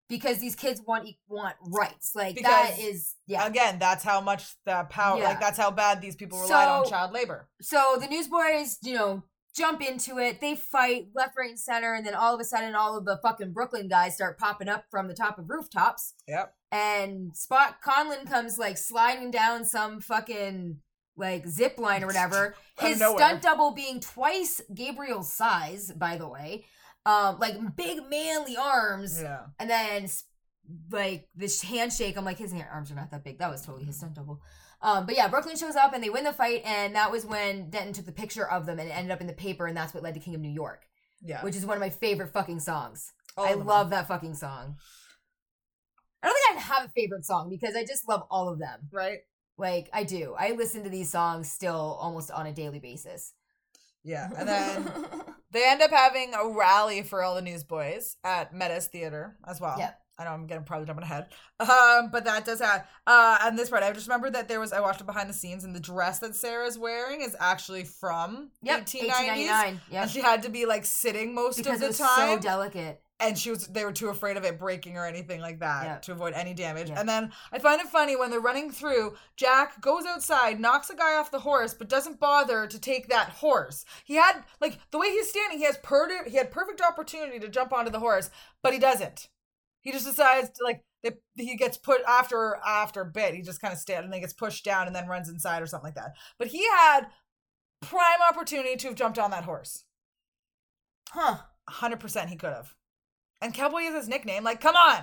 because these kids want want rights. Like that
Because,
is yeah.
Again, that's how much the power,
Yeah.
like that's how bad these people relied on child labor.
So the newsboys, you know, jump into it. They fight left, right, and center, and then all of a sudden, all of the fucking Brooklyn guys start popping up from the top of rooftops.
Yep.
And Spot Conlon comes like sliding down some fucking like zip line or whatever. His stunt double being twice Gabriel's size, by the way. Um, like big manly arms,
Yeah.
and then like this handshake. I'm like, his arms are not that big. That was totally his stunt double. Um, but yeah, Brooklyn shows up and they win the fight, and that was when Denton took the picture of them and it ended up in the paper, and that's what led to King of New York,
Yeah.
which is one of my favorite fucking songs.
All
I love that fucking song. I don't think I have a favorite song because I just love all of them.
right.
Like I do. I listen to these songs still almost on a daily basis.
Yeah. And then they end up having a rally for all the newsboys at Medda's Theater as well.
Yep.
I know I'm getting probably jumping ahead. Um, but that does have uh and this part I just remember that there was I watched it behind the scenes and the dress that Sarah's wearing is actually from
yep,
1890s.
1899. Yep.
And she had to be like sitting most
because
of the time.
so delicate.
And she was they were too afraid of it breaking or anything like that
Yeah.
to avoid any damage.
Yeah.
And then I find it funny when they're running through, Jack goes outside, knocks a guy off the horse, but doesn't bother to take that horse. He had like the way he's standing, he has per- he had perfect opportunity to jump onto the horse, but he doesn't. He just decides to like they, he gets put after after a bit. He just kind of stands and then gets pushed down and then runs inside or something like that. But he had prime opportunity to have jumped on that horse.
Huh.
Hundred percent, he could have. And Cowboy is his nickname. Like, come on,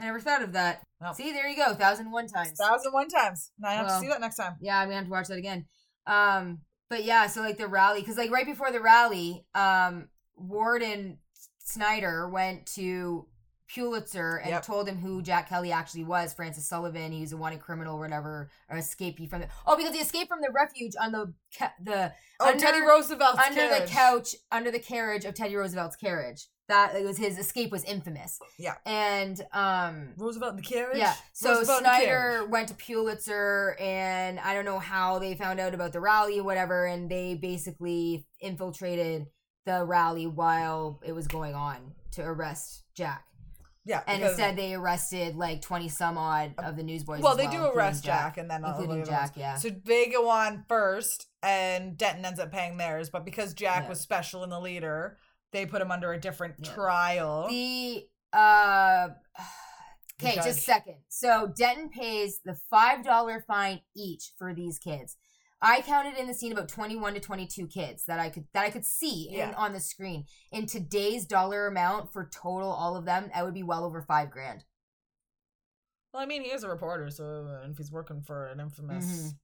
I never thought of that.
No.
See, there you go. Thousand one times.
thousand one times. Now I have
Well.
to see that next time.
Yeah, I'm gonna have to watch that again. Um, but yeah, so like the rally, because like right before the rally, um, Ward and Snyder went to Pulitzer and
Yep.
told him who Jack Kelly actually was, Francis Sullivan. He was a wanted criminal or whatever, or escapee from the. Oh, because he escaped from the refuge on the the
Oh,
Under-
Teddy Roosevelt's
under
carriage.
the couch, under the carriage of Teddy Roosevelt's carriage. That it was his escape was infamous.
Yeah.
and um,
Roosevelt in the carriage.
yeah. So
Roosevelt
Snyder went to Pulitzer, and I don't know how they found out about the rally or whatever, and they basically infiltrated the rally while it was going on to arrest Jack.
Yeah,
And instead, they arrested like twenty some odd of the newsboys.
well, they do arrest Jack, and then all
including Jack. Yeah.
So they go on first, and Denton ends up paying theirs. But because Jack
Yeah.
was special in the leader, they put him under a different
Yeah.
trial.
The uh okay, just a second. So Denton pays the five dollar fine each for these kids. I counted in the scene about twenty one to twenty two kids that I could that I could see in on the screen. In today's dollar amount for total all of them, that would be well over five grand.
well, I mean, he is a reporter, so if he's working for an infamous,
Mhm.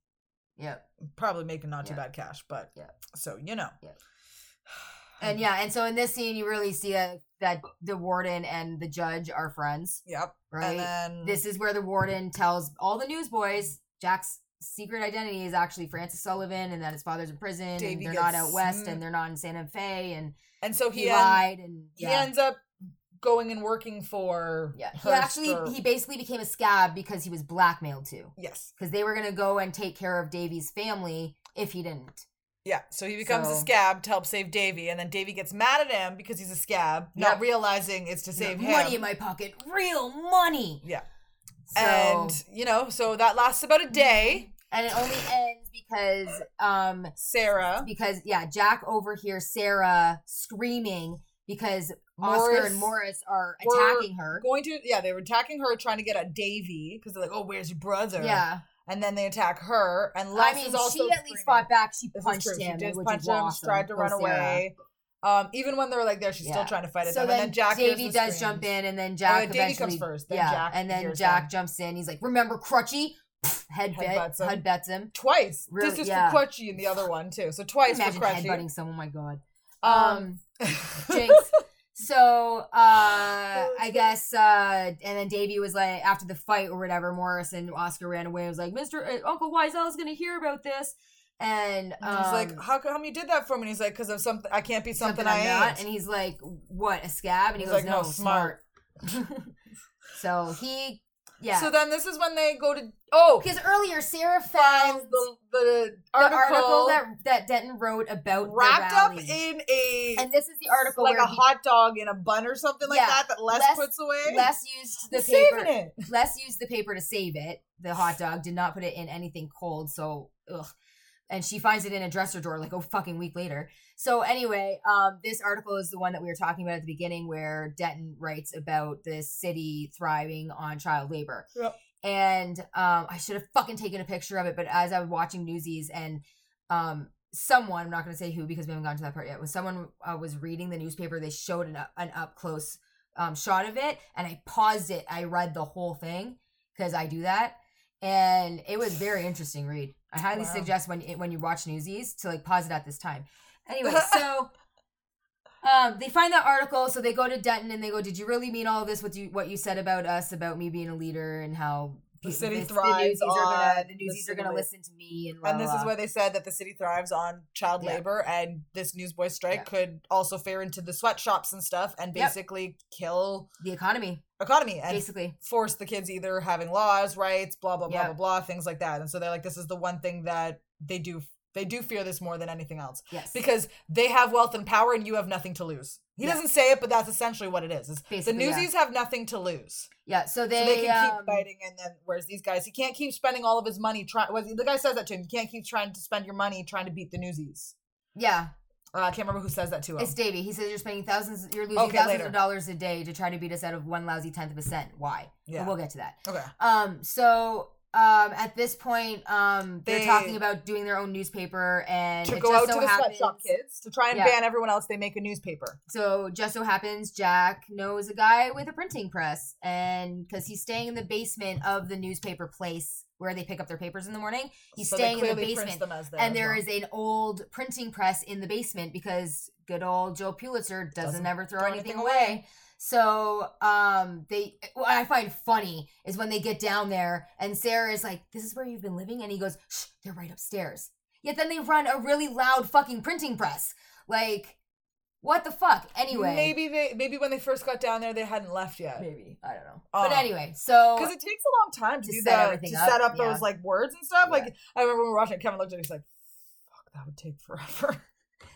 Yep.
probably making not too
Yeah.
bad cash. But
Yeah.
so you know.
Yeah. And yeah, and so in this scene, you really see uh that the warden and the judge are friends,
Yep.
right?
And then
this is where the warden tells all the newsboys Jack's secret identity is actually Francis Sullivan and that his father's in prison
Davey
and they're not out west
sm-
and they're not in Santa Fe and
and so
he,
he, en-
lied and
he ends up going and working for.
Yeah, he actually
or-
he basically became a scab because he was blackmailed to
Yes.
because they were gonna go and take care of Davy's family if he didn't.
Yeah, so he becomes a scab to help save Davy, and then Davy gets mad at him because he's a scab, not realizing it's to save him.
money in my pocket, real money.
Yeah.
So,
and you know, so that lasts about a day.
and it only ends because um
Sarah,
because yeah, Jack overhears Sarah screaming because Oscar
Morris
and Morris are attacking her.
going to yeah, they were attacking her, trying to get at Davy because they're like, "Oh, where's your brother?"
Yeah,
and then they attack her, and Les
I mean,
is also
she at least fought back. She
This
punched him,
She did punch him.
awesome.
Tried to run
Sarah.
away. Um, even when they're like there, she's
Yeah.
still trying to fight it.
So
them.
then,
and then Jack
Davy does jump in, and then Jack
yeah, Davy comes first, then
yeah,
Jack
and then Jack
them.
jumps in. He's like, "Remember Crutchy?" Head
Headbutts him.
head bets him.
twice.
Really-
this is
yeah.
for Crutchy and the other one too. So twice
Imagine
for Crutchy.
headbutting someone. Oh my god.
Um,
Um, Jinx. So uh I guess uh and then Davy was like after the fight or whatever, Morris and Oscar ran away and was like, Mr. Uh, Uncle Wiesel's gonna hear about this. And um,
he's like, how come you did that for me? And he's like, because of something. I can't be something,
something,
I
I'm not.
ain't.
And he's like, What, a scab? And he
He's
goes,
like,
No,
"No,
smart. so he yeah.
So then this is when they go to oh
because earlier Sarah found
the the
the
article,
article that that Denton wrote about the
wrapped up in a
and this is the article
like a
he-
hot dog in a bun or something like
Yeah,
that that Les,
Les-
puts away.
Les used the paper.
saving it.
Les used the paper to save it. The hot dog did not put it in anything cold, so ugh. And she finds it in a dresser drawer like a fucking week later. So anyway, um, this article is the one that we were talking about at the beginning, where Denton writes about the city thriving on child labor.
Yep.
And um, I should have fucking taken a picture of it, but as I was watching Newsies and um, someone, I'm not going to say who because we haven't gotten to that part yet, when someone uh, was reading the newspaper, they showed an, up- an up close um, shot of it, and I paused it. I read the whole thing because I do that, and it was very interesting read. I highly
Wow.
suggest when when you watch Newsies to like pause it at this time. Anyway, so um, they find that article, so they go to Denton and they go, "Did you really mean all of this? What you what you said about us about me being a leader and how
The city
the,
thrives
Newsies are gonna
on
the
the
Newsies are gonna listen to me and
and this is where they said that the city thrives on child
Yeah.
labor, and this newsboy strike
Yeah.
could also fare into the sweatshops and stuff, and
Yep.
basically kill
the economy
economy and
basically.
force the kids either having laws, rights, blah blah blah
Yeah.
blah blah, things like that. And so they're like, this is the one thing that they do. They do fear this more than anything else
Yes,
because they have wealth and power, and you have nothing to lose. He
Yeah.
doesn't say it, but that's essentially what it is. is the
Basically, yeah.
newsies have nothing to lose,
yeah. So they,
so they can
um,
keep fighting. And then whereas these guys, he can't keep spending all of his money. Try well, the guy says that to him. You can't keep trying to spend your money trying to beat the newsies.
Yeah,
Uh, I can't remember who says that to him.
it's Davey. He says you're spending thousands, you're losing
Okay,
thousands
later.
of dollars a day to try to beat us out of one lousy tenth of a cent. Why? But
yeah.
we'll get to that.
okay.
Um, so um, at this point, um, they're
They-
talking about doing their own newspaper, and
To go
just
out
so
to the
happens,
sweatshop kids to try and
Yeah.
ban everyone else, they make a newspaper.
So just so happens Jack knows a guy with a printing press, and because he's staying in the basement of the newspaper place where they pick up their papers in the morning, he's
So
staying in the basement. and there
well.
is an old printing press in the basement because good old Joe Pulitzer doesn't,
Doesn't
ever throw, anything away.
away.
So um they what I find funny is when they get down there and Sarah is like, This is where you've been living? And he goes, Shh, they're right upstairs. Yet then they run a really loud fucking printing press. Like, what the fuck? Anyway.
maybe they maybe when they first got down there they hadn't left yet.
Maybe. I don't know.
Uh,
but anyway, so
Because it takes a long time to,
To
do
set
that,
everything
to
up,
set up
yeah.
those like words and stuff.
Yeah.
Like I remember when we were watching it, Kevin looked at me, he's like, "Fuck, that would take forever."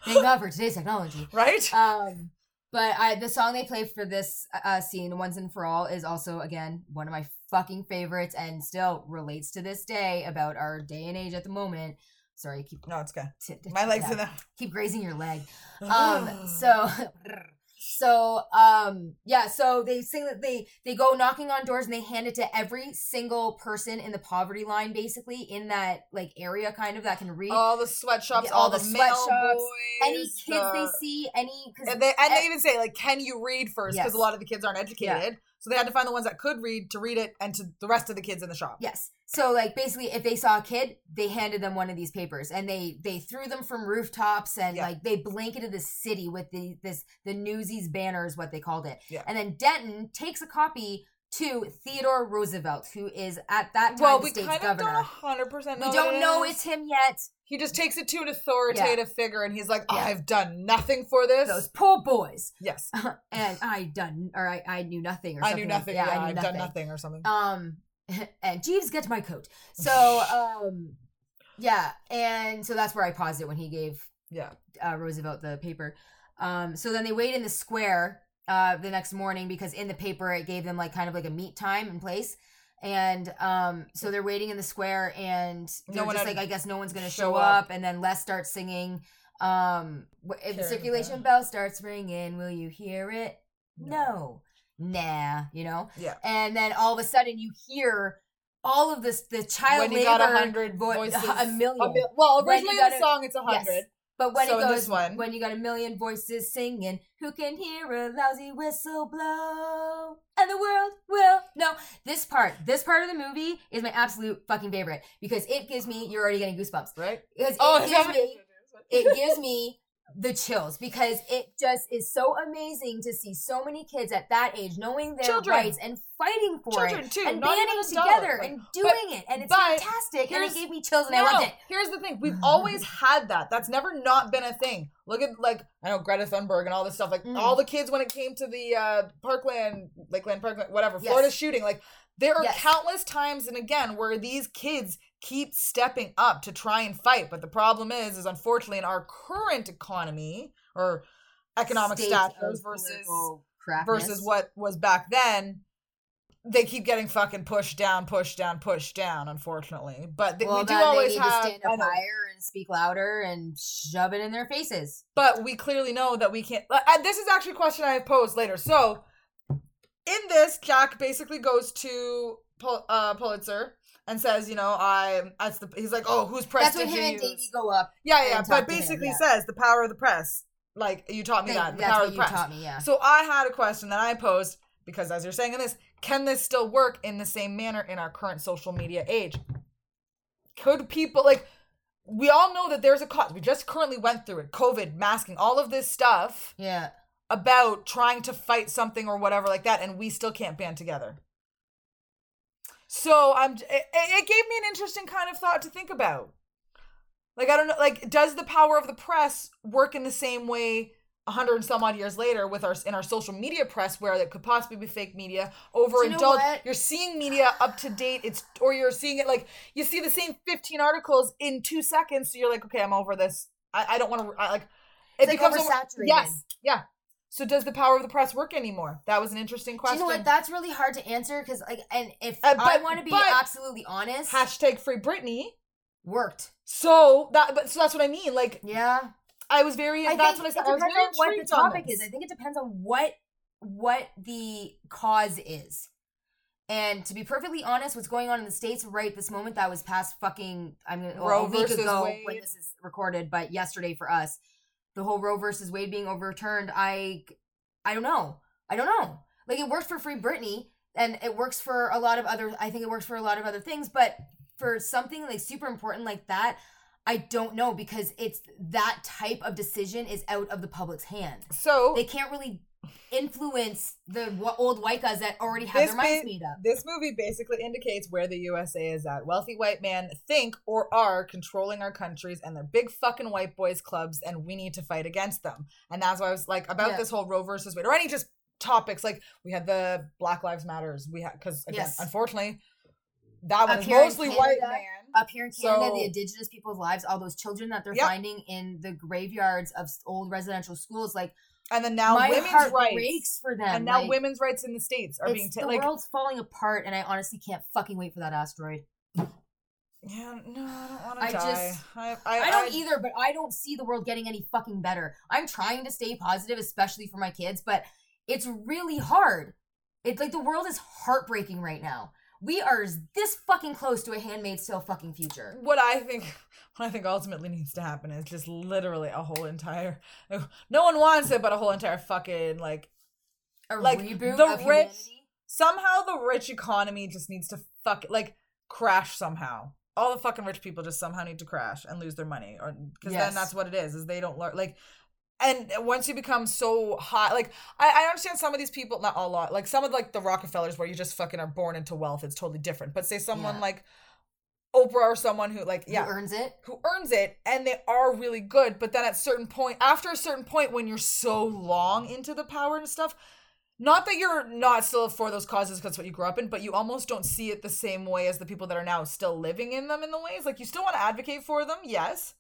thank God for today's technology.
right?
Um, but I the song they play for this uh, scene, "Once and for All," is also again one of my fucking favorites, and still relates to this day about our day and age at the moment. Sorry, keep
no, it's good.
t- t-
My legs
yeah,
the.
keep grazing your leg. Um, so. So um yeah, so they sing that they they go knocking on doors and they hand it to every single person in the poverty line basically in that like area kind of that can read
all the sweatshops,
Yeah,
all,
all
the,
the sweatshops,
boys,
any kids they see any
And they, and they even say like, "Can you read first? Because
Yes.
a lot of the kids aren't educated, so they had to find the ones that could read to read it, and to the rest of the kids in the shop.
Yes. So like basically if they saw a kid, they handed them one of these papers and they they threw them from rooftops and
Yeah.
like they blanketed the city with the this the newsies banner is what they called it.
Yeah.
And then Denton takes a copy to Theodore Roosevelt, who is at that time
well, we
state's
kind of
governor.
don't hundred percent.
we don't know it's him yet.
He just takes it to an authoritative figure, and he's like, "I've done nothing for this."
Those poor boys,
yes,
and I done or I, I knew nothing or something.
I knew nothing.
Yeah,
Yeah,
I knew
I've
nothing.
done nothing or something.
Um, and Jeeves, get my coat. So, um, yeah, and so that's where I paused it when he gave
yeah,
uh, Roosevelt the paper. Um, so then they wait in the square uh, the next morning because in the paper it gave them like kind of like a meet time and place. And um, so they're waiting in the square, and
No
they're just like, I guess no one's gonna
show
show,
up.
up. And then Les starts singing, um, if the circulation
on.
bell starts ringing, will you hear it? No, nah, you know.
yeah.
And then all of a sudden you hear all of this, the child
when you got a hundred
vo-
voices,
a million.
mil- well, originally the
a-
song it's a
Yes.
hundred.
But when
So
it goes,
this one-
when you got a million voices singing, who can hear a lousy whistle blow? And the world will know. This part, this part of the movie is my absolute fucking favorite because it gives me, you're already getting goosebumps.
Right?
Because
Oh,
it gives me, it gives me the chills because it just is so amazing to see so many kids at that age knowing their
Children.
rights and fighting for
Children,
it
too,
and banding together and
but-
doing it and it's fantastic and it gave me chills and I loved it.
Here's the thing: we've always had that. That's never not been a thing. Look at like I know Greta Thunberg and all this stuff. Like
Mm.
all the kids when it came to the uh, Parkland, Lakeland Parkland, whatever,
Yes.
Florida shooting. Like there are
Yes.
countless times and again where these kids keep stepping up to try and fight. But the problem is, is unfortunately in our current economy or economic
State
status versus versus what was back then. They keep getting fucking pushed down, pushed down, pushed down. Unfortunately, but th-
well,
we do always
they
have.
to stand up higher and speak louder and shove it in their faces.
but we clearly know that we can't. Uh, this is actually a question I have posed later. So, in this, Jack basically goes to Pul- uh, Pulitzer and says, you know, I. That's the. He's like, oh, whose press
That's when him and? Davey go up.
yeah, yeah. But
to him,
basically
yeah.
says the power of the press. Like you taught me that. The
That's
power of the
you
press.
taught me. Yeah.
So I had a question that I posed because, as you're saying in this, can this still work in the same manner in our current social media age? Could people like? We all know that there's a cost. We just currently went through it. COVID, masking, all of this stuff
yeah.
About trying to fight something or whatever like that, and we still can't band together. So I'm. It, it gave me an interesting kind of thought to think about. Like I don't know. Like, does the power of the press work in the same way? A hundred and some odd years later, with our in our social media press, where that could possibly be fake media,
Do You know
you're seeing media up to date. It's or you're seeing it like you see the same 15 articles in two seconds. So you're like, okay, I'm over this. I, I don't want to. Like. It
It's like
becomes over-
oversaturated.
Yes. Yeah. So does the power of the press work anymore? That was an interesting
Do
question.
you know what? That's really hard to answer because, like, and if
Uh,
I want to be
but-
absolutely honest,
Hashtag free Britney.
worked.
So that, but so that's what I mean. Like
Yeah.
I was very.
I
that's
think
what I
it
said. I was
depends
very
on what the topic is. I think it depends on what what the cause is. And to be perfectly honest, what's going on in the states right this moment that was past fucking I mean well,
Roe
a week ago
Wade.
when this is recorded, but yesterday for us, the whole Roe versus Wade being overturned. I I don't know. I don't know. Like it worked for Free Britney, and it works for a lot of other. I think it works for a lot of other things, but for something like super important like that. I don't know because it's that type of decision is out of the public's hand.
So
They can't really influence the old white guys that already have
This
their minds made up.
This movie basically indicates where the USA is at. Wealthy white men think or are controlling our countries and they're big fucking white boys clubs and we need to fight against them. And that's why I was like about
Yeah.
this whole Roe versus Wade or any just topics like we had the Black Lives Matters. We had because again,
Yes.
unfortunately, that was
Up
is
here in
mostly white
Canada,
man.
Up here in Canada,
So-
the indigenous people's lives, all those children that they're
Yep.
finding in the graveyards of old residential schools, like
And then now
my
women's rights.
breaks for them.
And now
like,
women's rights in the states are being
the
taken. Like,
world's falling apart, and I honestly can't fucking wait for that asteroid.
yeah, no, I don't want
I
to die.
just-
I, I,
I don't either, but I don't see the world getting any fucking better. I'm trying to stay positive, especially for my kids, but it's really hard. It's like the world is heartbreaking right now. We are this fucking close to a Handmaid tale fucking future.
what I think I think ultimately needs to happen is just literally a whole entire no one wants it but a whole entire fucking like
A
Like,
reboot
the
of
rich-
humanity.
somehow the rich economy just needs to fuck like crash somehow. All the fucking rich people just somehow need to crash and lose their money or because
Yes.
then that's what it is is they don't learn like and once you become so high, like I, I understand some of these people, not a lot, like some of like the Rockefellers, where you just fucking are born into wealth. It's totally different. But say someone
Yeah.
like Oprah or someone who like yeah
Who earns it?
who earns it and they are really good but then at certain point after a certain point when you're so long into the power and stuff not that you're not still for those causes because what you grew up in but you almost don't see it the same way as the people that are now still living in them in the ways like you still want to advocate for them yes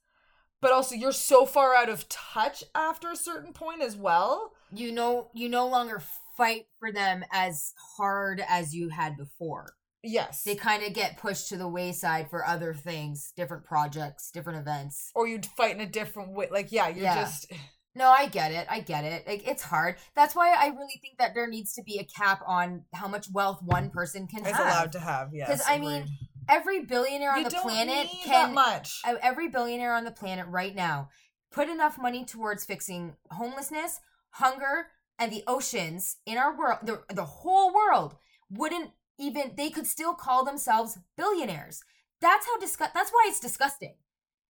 but also you're so far out of touch after a certain point as well
You know, you no longer fight for them as hard as you had before.
Yes
They kind of get pushed to the wayside for other things, different projects, different events.
or you'd fight in a different way like yeah you're
Yeah.
just
No, I get it. I get it. Like it's hard. That's why I really think that there needs to be a cap on how much wealth one mm, person can
is
have.
allowed to have yes.
Because, I mean. Every billionaire on
you
the planet can
that much
every billionaire on the planet right now put enough money towards fixing homelessness, hunger, and the oceans in our world, the, the whole world wouldn't even they could still call themselves billionaires. That's how disgust that's why it's disgusting.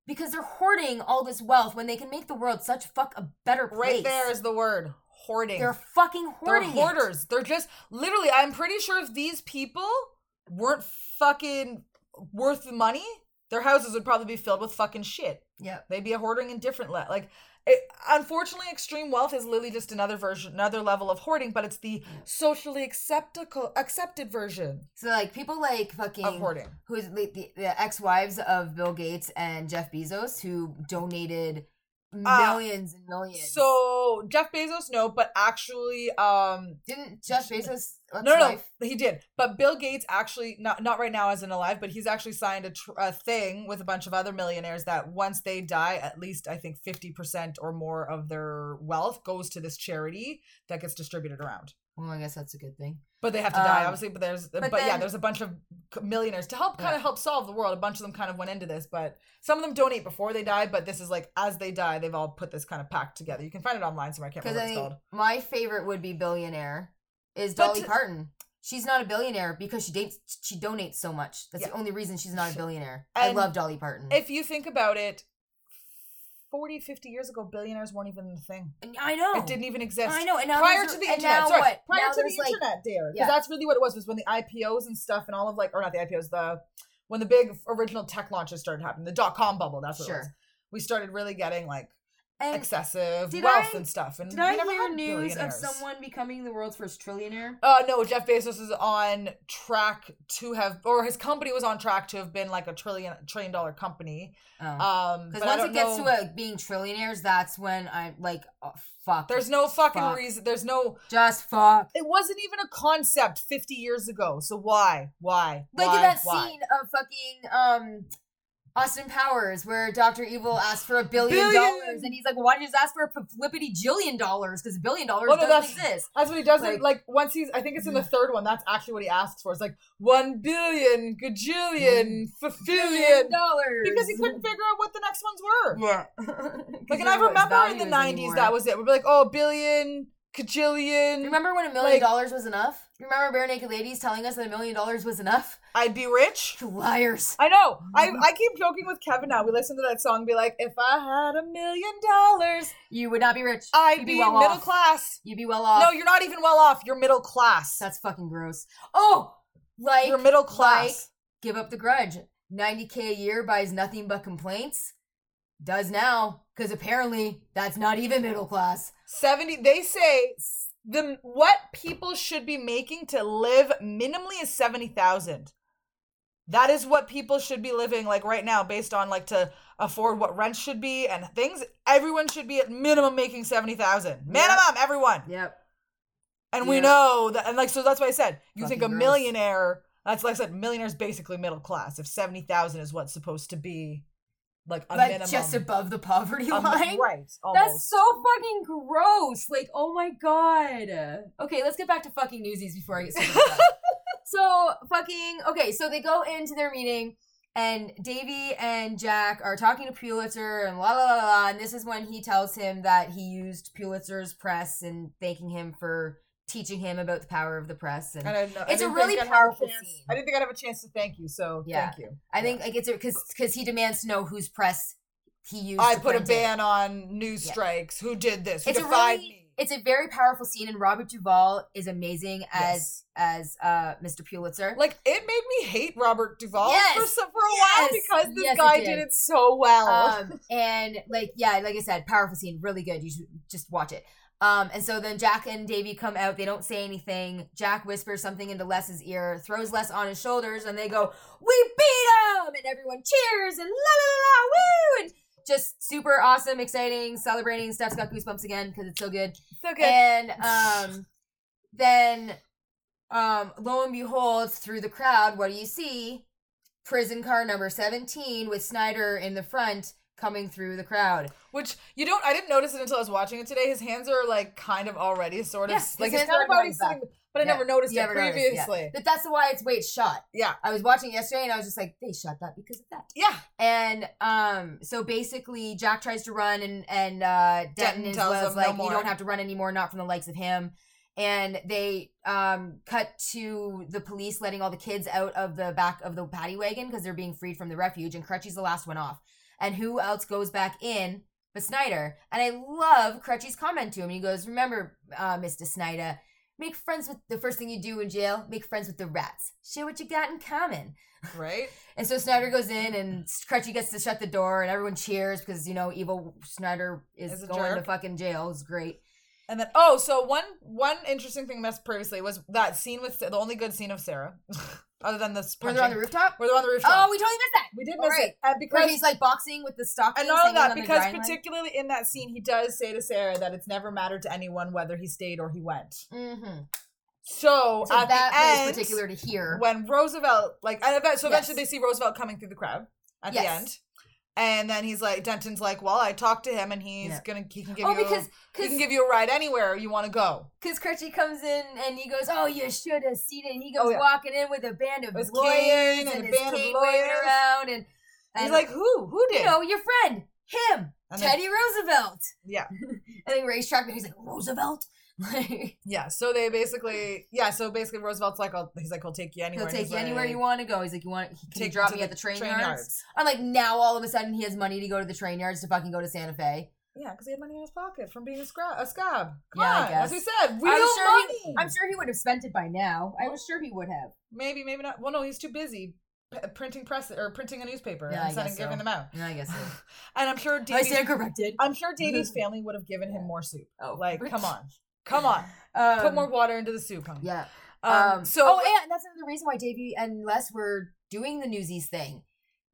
Because they're hoarding all this wealth when they can make the world such fuck a better place.
right there is the word hoarding
they're fucking hoarding.
They're
hoarding. it.
hoarders. They're just literally. I'm pretty sure if these people weren't fucking worth the money, their houses would probably be filled with fucking shit.
Yeah.
They'd be a hoarding in different le- like. It, unfortunately, extreme wealth is literally just another version, another level of hoarding, but it's the socially acceptable, accepted version
So like people like fucking
of hoarding.
who's the, the, the ex-wives of Bill Gates and Jeff Bezos who donated millions and millions.
Uh, So Jeff Bezos, no, but actually, um,
didn't Jeff Bezos?
no, no, no, he did. But Bill Gates actually not not right now as in alive, but he's actually signed a, tr- a thing with a bunch of other millionaires that once they die, at least I think fifty percent or more of their wealth goes to this charity that gets distributed around.
Well, I guess that's a good thing.
But they have to die,
Um,
obviously. But there's, but,
but
yeah, there's a bunch of millionaires to help kind
Yeah.
of help solve the world. A bunch of them kind of went into this, but some of them donate before they die. But this is like as they die, they've all put this kind of pact together. You can find it online somewhere. I can't remember
I
what it's called.
my favorite would be billionaire is
But
Dolly
to-
Parton. She's not a billionaire because she dates she donates so much. That's
Yeah.
the only reason she's not a billionaire. I love Dolly Parton.
If you think about it, 40, 50 years ago, billionaires weren't even a thing.
I know.
It didn't even exist.
I know. And now
prior to the internet. Sorry,
what?
prior
Now
to the
like-
internet, Dare. Because
Yeah.
that's really what it was. Was when the IPOs and stuff and all of like, or not the IPOs, the when the big original tech launches started happening, the dot com bubble. That's what it was.
Sure.
We started really getting like
And
excessive wealth
I-
and stuff. And
did I
never
hear news of someone becoming the world's first trillionaire?
Uh no, Jeff Bezos is on track to have, or his company was on track to have been like a trillion trillion dollar company.
Oh.
Um,
Because once it gets
know-
to a, being trillionaires, that's when I'm like, oh, fuck.
there's no fucking
Fuck.
reason. There's no.
just fuck.
It wasn't even a concept 50 years ago. So why? Why?
Like
why?
in that
why?
scene of fucking um Austin Powers where Doctor Evil asked for a billion
Billion!
dollars and he's like, why did you just ask for a flippity jillion dollars? Because a billion dollars
Oh, no,
doesn't
that's-
exist.
That's what he does. Like,
Like-
once he's, I think it's in the third one. That's actually what he asks for. It's like one billion, gajillion, fulfillion,
dollars.
because he couldn't figure out what the next ones were.
Yeah.
Like, and I remember in the '90s that was it. We'd be like, oh, billion, gajillion.
Remember when a million
like-
dollars was enough? Remember Barenaked Ladies telling us that a million dollars was enough?
I'd be rich.
Liars.
I know. I, I keep joking with Kevin now. We listen to that song, and be like, if I had a million dollars,
You would not be rich.
I'd
You'd
be,
be well
middle
off.
class.
You'd be well off.
No, you're not even well off. You're middle class.
That's fucking gross. Oh, like
you're middle class.
like- give up the grudge. 90k a year buys nothing but complaints. Does now, because apparently that's not even middle class.
70 they say the what people should be making to live minimally is 70,000. That is what people should be living like right now based on like to afford what rent should be and things everyone should be at minimum making 70,000. Minimum everyone.
Yep.
And we know that and like so that's why I said you think a
gross.
millionaire that's like I said millionaire's basically middle class if 70,000 is what's supposed to be like a
like
minimum
just above the poverty
a mi-
line.
right almost.
That's so fucking gross. Like, oh my god. Okay, let's get back to fucking newsies before I get super so fucking okay, so they go into their meeting and Davy and Jack are talking to Pulitzer and la la la la, and this is when he tells him that he used Pulitzer's press and thanking him for teaching him about the power of the press and
And know-
It's a really
think a
powerful scene.
I didn't think I'd have a chance to thank you, so
Yeah.
thank you.
I think like it's because because he demands to know whose press he used.
I put a
print it.
ban on news
Yeah.
strikes. Who did this? Who
It's a
defied
really-
me?
It's a very powerful scene, and Robert Duvall is amazing as as uh, Mr. Pulitzer.
Like it made me hate Robert Duvall
Yes.
for some, for a
Yes.
while because this
Yes, it
guy
did.
did. it so well.
um, and like yeah, like I said, powerful scene, really good. You should just watch it. Um, and so then Jack and Davy come out. They don't say anything. Jack whispers something into Les's ear, throws Les on his shoulders, and they go, "We beat him!" And everyone cheers and la la la la woo! And just super awesome, exciting, celebrating. Steph's got goosebumps again because it's so good.
so good.
And um, then um, lo and behold, through the crowd, what do you see? Prison car number 17 with Snyder in the front coming through the crowd.
Which you don't. I didn't notice it until I was watching it today. His hands are like kind of already sort of
Yeah,
like his
hands
kind
are
already sitting, but I
Yeah,
never noticed
you
it
never noticed, yeah.
previously.
But that's why it's way it's shot.
Yeah.
I was watching it yesterday and I was just like, they shot that because of that.
Yeah.
And um, so basically, Jack tries to run, and and uh, Denton,
Denton tells him,
like,
"No
"You don't have to run anymore, not from the likes of him." And they um cut to the police letting all the kids out of the back of the paddy wagon because they're being freed from the refuge, and Crutchy's the last one off. And who else goes back in but Snyder? And I love Crutchy's comment to him. He goes, "Remember, uh, Mister Snyder." Make friends with the first thing you do in jail. Make friends with the rats. Share what you got in common.
Right.
And so Snyder goes in, and Crutchy gets to shut the door, and everyone cheers because you know evil Snyder is going to
jerk.
fucking jail. It's great.
And then oh, so one one interesting thing missed previously was that scene with the only good scene of Sarah, other than this.
Were they on the rooftop?
Where they're on the rooftop.
Oh, we totally missed that.
we did
All
miss
right.
it, and
Where
because
he's like boxing with the stockings.
and not only
hanging
that,
on
because
drying line.
particularly in that scene, he does say to Sarah that it's never mattered to anyone whether he stayed or he went.
Mhm.
So,
So
at
that
the end,
particular to hear.
when Roosevelt, like, and event- so eventually
Yes.
they see Roosevelt coming through the crowd at the end, and then he's like, Denton's like, well, I talked to him, and he's
Yeah.
gonna he can give
oh,
you
because
he can give you a ride anywhere you want to go.
because Crutchy comes in and he goes, "Oh, you should have seen it." And he goes
Oh, yeah.
walking in with a band of
With
lawyers and,
and a
his
band of lawyers.
around, and,
And
and
he's like, who? Who did?
you know, your friend, him,
And then-
Teddy Roosevelt.
yeah.
And then racetrack, he's like Roosevelt. Like,
Yeah, so they basically, yeah, so basically Roosevelt's like, I'll, he's like, he'll take you anywhere.
He'll take you
he's
anywhere
like,
you want to go. He's like, you want? He, can you
take
drop
to
me at the train,
train
yards?
yards.
I'm like, now all of a sudden he has money to go to the train yards to fucking go to Santa Fe.
Yeah, because he had money in his pocket from being a, scrap, a scab. Come
Yeah, I
on, as we said, real
I'm sure
money.
He, I'm sure he would have spent it by now. I was sure he would have.
Maybe, maybe not. Well, no, he's too busy p- printing press or printing a newspaper
Yeah,
and sending,
so.
giving them out.
Yeah, I guess so.
And I'm sure
I
Davey's,
stand corrected.
I'm sure Davey's family would have given him more soup.
Oh,
Like, come on, come on,
Um,
put more water into the soup.
Yeah.
Um,
Um,
so
oh, and that's another reason why Davey and Les were doing the Newsies thing.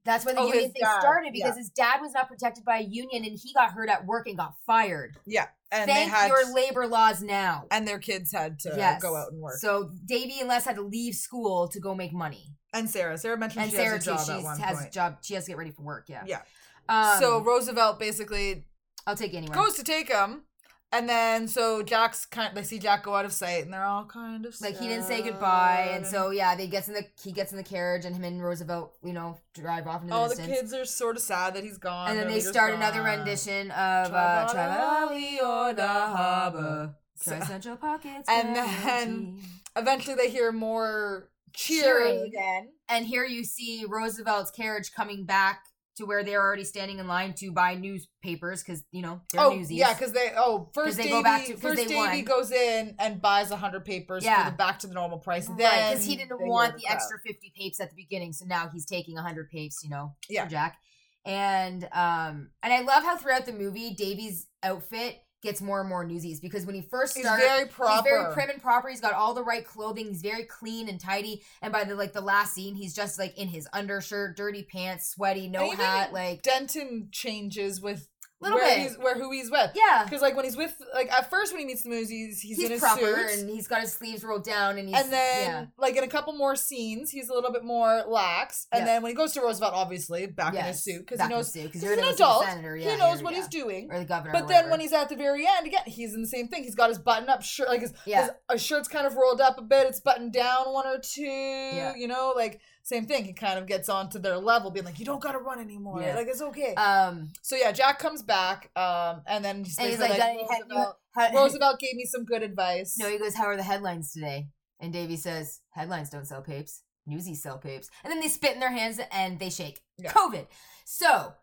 That's when the
Oh,
union thing
dad,
started because
yeah.
his dad was not protected by a union and he got hurt at work and got fired.
yeah, and
Thank
they had
your labor laws now.
and their kids had to
yes.
go out and work.
So Davey and Les had to leave school to go make money.
and Sarah, Sarah mentioned
And
she
Sarah
has
too,
a job
she
at one
has a
point.
job. She has to get ready for work. Yeah.
Yeah.
Um,
so Roosevelt basically
I'll take you anywhere.
goes to take him, and then so Jack's kind. They see Jack go out of sight, and they're all kind of
like he didn't say goodbye, and so yeah, they gets in the he gets in the carriage, and him and Roosevelt, you know, drive off into the
all the
distance.
kids are sort of sad that he's gone.
and then they start another rendition of uh,
Tribali
or the Harbor.
So-
Central Pockets.
And then- Eventually, they hear more cheering
Cheering.
again.
and here you see Roosevelt's carriage coming back to where they're already standing in line to buy newspapers because you know they're
oh
newsies.
yeah, because they oh first
they
Davey,
go back to-
first Davey
won.
goes in and buys a hundred papers
Yeah.
for the back to the normal price.
Right, because he didn't want the extra 50 papes at the beginning, so now he's taking 100 papes, you know,
Yeah.
for Jack. And um and I love how throughout the movie Davy's outfit gets more and more newsies because when he first
He's
started
very proper.
He's very prim and proper. He's got all the right clothing. He's very clean and tidy. And by the like the last scene, he's just like in his undershirt, dirty pants, sweaty, no hat, like
Denton changes with
little
where
bit.
he's where who he's with.
yeah.
Because like when he's with like at first when he meets the movies, he's,
He's,
in his
proper
suit.
and he's got his sleeves rolled down and he's
and then
yeah.
like in a couple more scenes, he's a little bit more lax. And
Yeah.
then when he goes to Roosevelt, obviously back in his suit because he knows
suit, 'cause
he's an
gonna go see the
adult.
senator, yeah,
he
knows
what he's doing.
or the governor.
But then when he's at the very end, again, he's in the same thing. He's got his button-up shirt, like his,
Yeah.
his uh, shirt's kind of rolled up a bit. It's buttoned down one or two. You know, like same thing. He kind of gets onto their level, being like, "You don't got to run anymore.
Yeah.
Like it's okay."
um
so yeah, Jack comes back, um, and then he's,
and he's like,
like,
"Got any head-
Roosevelt,
how-
Roosevelt gave me some good advice.
No, he goes, How are the headlines today? And Davy says, Headlines don't sell papes. Newsies sell papes. And then they spit in their hands and they shake.
Yeah.
COVID. So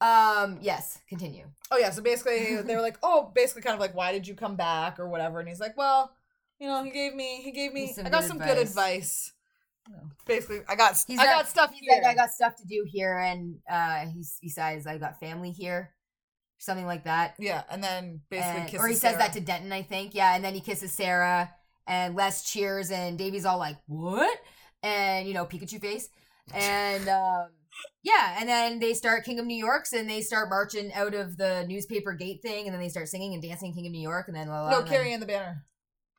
Um, yes, continue.
Oh yeah, so basically they were like, oh, basically kind of like, why did you come back or whatever? And he's like, well, you know, he gave me, he gave me, I got some good
advice.
Advice. You know, basically, I got,
He's
I
like-
got stuff
He's
here.
like, I got stuff to do here, and uh, he's he says I got family here, something like that.
yeah, and then basically
And-
kisses
or he says that to Denton, I think. Yeah, and then he kisses Sarah, and Les cheers, and Davy's all like, "What?" And you know, Pikachu face, and um, yeah, and then they start King of New York's, and they start marching out of the newspaper gate thing, and then they start singing and dancing King of New York, and then la, la,
no
and then-
carrying the banner.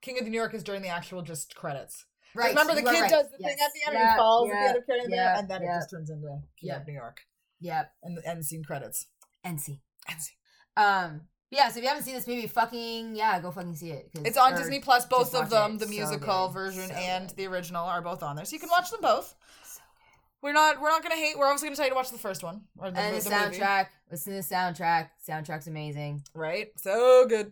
King of New York is during the actual just credits.
Right.
Remember the
you
kid
right.
does the
Yes.
thing at the end
Yeah,
and he falls at the end of carrying the
yeah,
and then
yeah.
it just turns into King
Yeah.
of New York
Yep.
and the end scene credits.
NC.
End scene.
Um. Yeah. So if you haven't seen this movie, fucking yeah, go fucking see it.
It's on Disney Plus. Both of them,
it.
the musical
good.
version
So
and
good.
the original, are both on there, so you can watch them both.
So
We're not we're not gonna hate. We're obviously gonna tell you to watch the first one or the,
and the,
the movie,
soundtrack. Listen to the soundtrack. Soundtrack's amazing.
right? So good.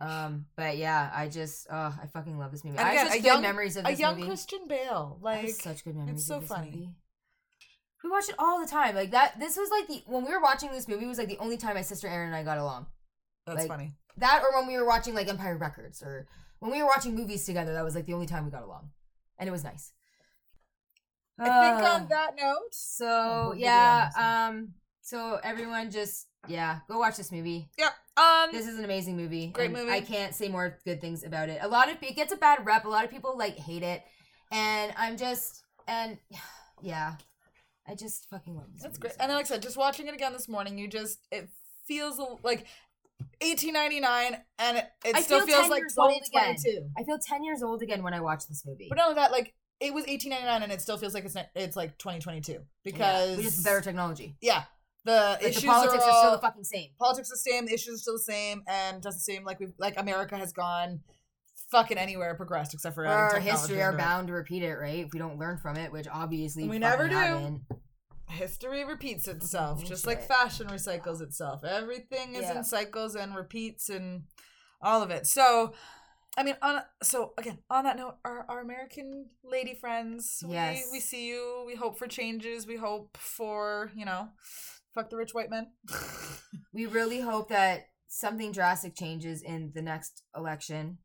Um, but yeah, I just, oh, I fucking love this movie.
And
I
again,
have such good
young-
memories of
A young
movie.
Christian Bale,
I have
like
such good memories.
It's
so this
funny.
Movie. We watch it all the time. Like that. This was like the when we were watching this movie was like the only time my sister Erin and I got along.
that's
like,
funny.
That or when we were watching like Empire Records or when we were watching movies together. That was like the only time we got along, and it was nice.
I think on that note,
So
we'll give it
yeah, um, so everyone just yeah, go watch this movie.
yeah. Um,
This is an amazing movie.
Great movie.
I can't say more good things about it. A lot of it gets a bad rep. A lot of people like hate it, and I'm just and yeah, I just fucking love this.
That's great.
so
And like I said, just watching it again this morning, you just it feels like 1899, and it, it still
feel
feels
10
like
years old
2022.
I feel ten years old again when I watch this movie.
But not only that, like it was 1899, and it still feels like it's not- it's like 2022 because
yeah, we just better technology.
yeah, the
Like
issues
the politics are,
are,
still the fucking same.
politics are the same, the issues are still the same, and it doesn't seem like we've like America has gone fucking anywhere progressed except for uh,
Our history are bound to repeat it, right? If we don't learn from it, which obviously
We never do.
haven't.
History repeats itself, just like fashion recycles itself. Everything is
Yeah.
in cycles and repeats and all of it. So, I mean, on so again, on that note, our, our American lady friends,
Yes.
we we see you. We hope for changes. We hope for you know, fuck the rich white men.
We really hope that something drastic changes in the next election.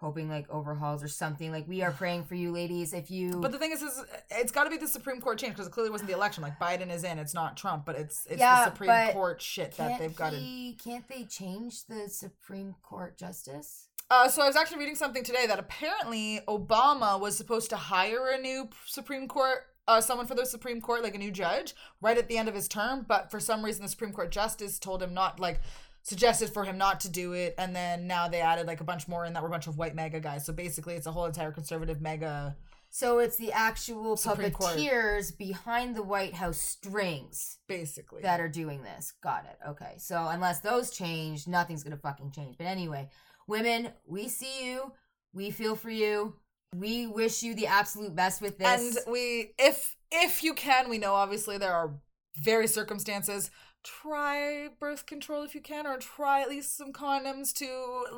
Hoping like overhauls or something. Like we are praying for you, ladies. If you
But the thing is, is it's got to be the Supreme Court change because it clearly wasn't the election. Like Biden is in, it's not Trump, but it's it's
Yeah,
the Supreme Court shit that they've got to.
he, can't they change the Supreme Court justice?
Uh, so I was actually reading something today that apparently Obama was supposed to hire a new Supreme Court, uh, someone for the Supreme Court, like a new judge, right at the end of his term. But for some reason, the Supreme Court justice told him not, like, suggested for him not to do it. And then now they added like a bunch more in that were a bunch of white MAGA guys. So basically, it's a whole entire conservative MAGA.
So it's the actual
Supreme Court.
puppeteers behind the White House strings
Basically,
that are doing this. Got it. Okay. So unless those change, nothing's gonna fucking change. But anyway, women, we see you. We feel for you. We wish you the absolute best with this.
and we, if if you can, we know obviously there are various circumstances. Try birth control if you can, or try at least some condoms to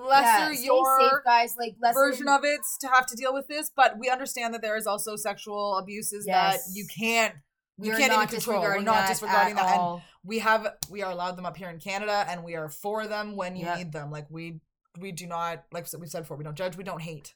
lesser
Yeah,
your
safe, guys. Like lessen,
version of it to have to deal with this, but we understand that there is also sexual abuses
Yes.
that you can't you
We're
can't even
not
control. We're
disregarding
not
that
disregarding
at
that.
all.
And we have we are allowed them up here in Canada and we are for them when you
Yep.
need them. Like we we do not like we said before, we don't judge, we don't hate.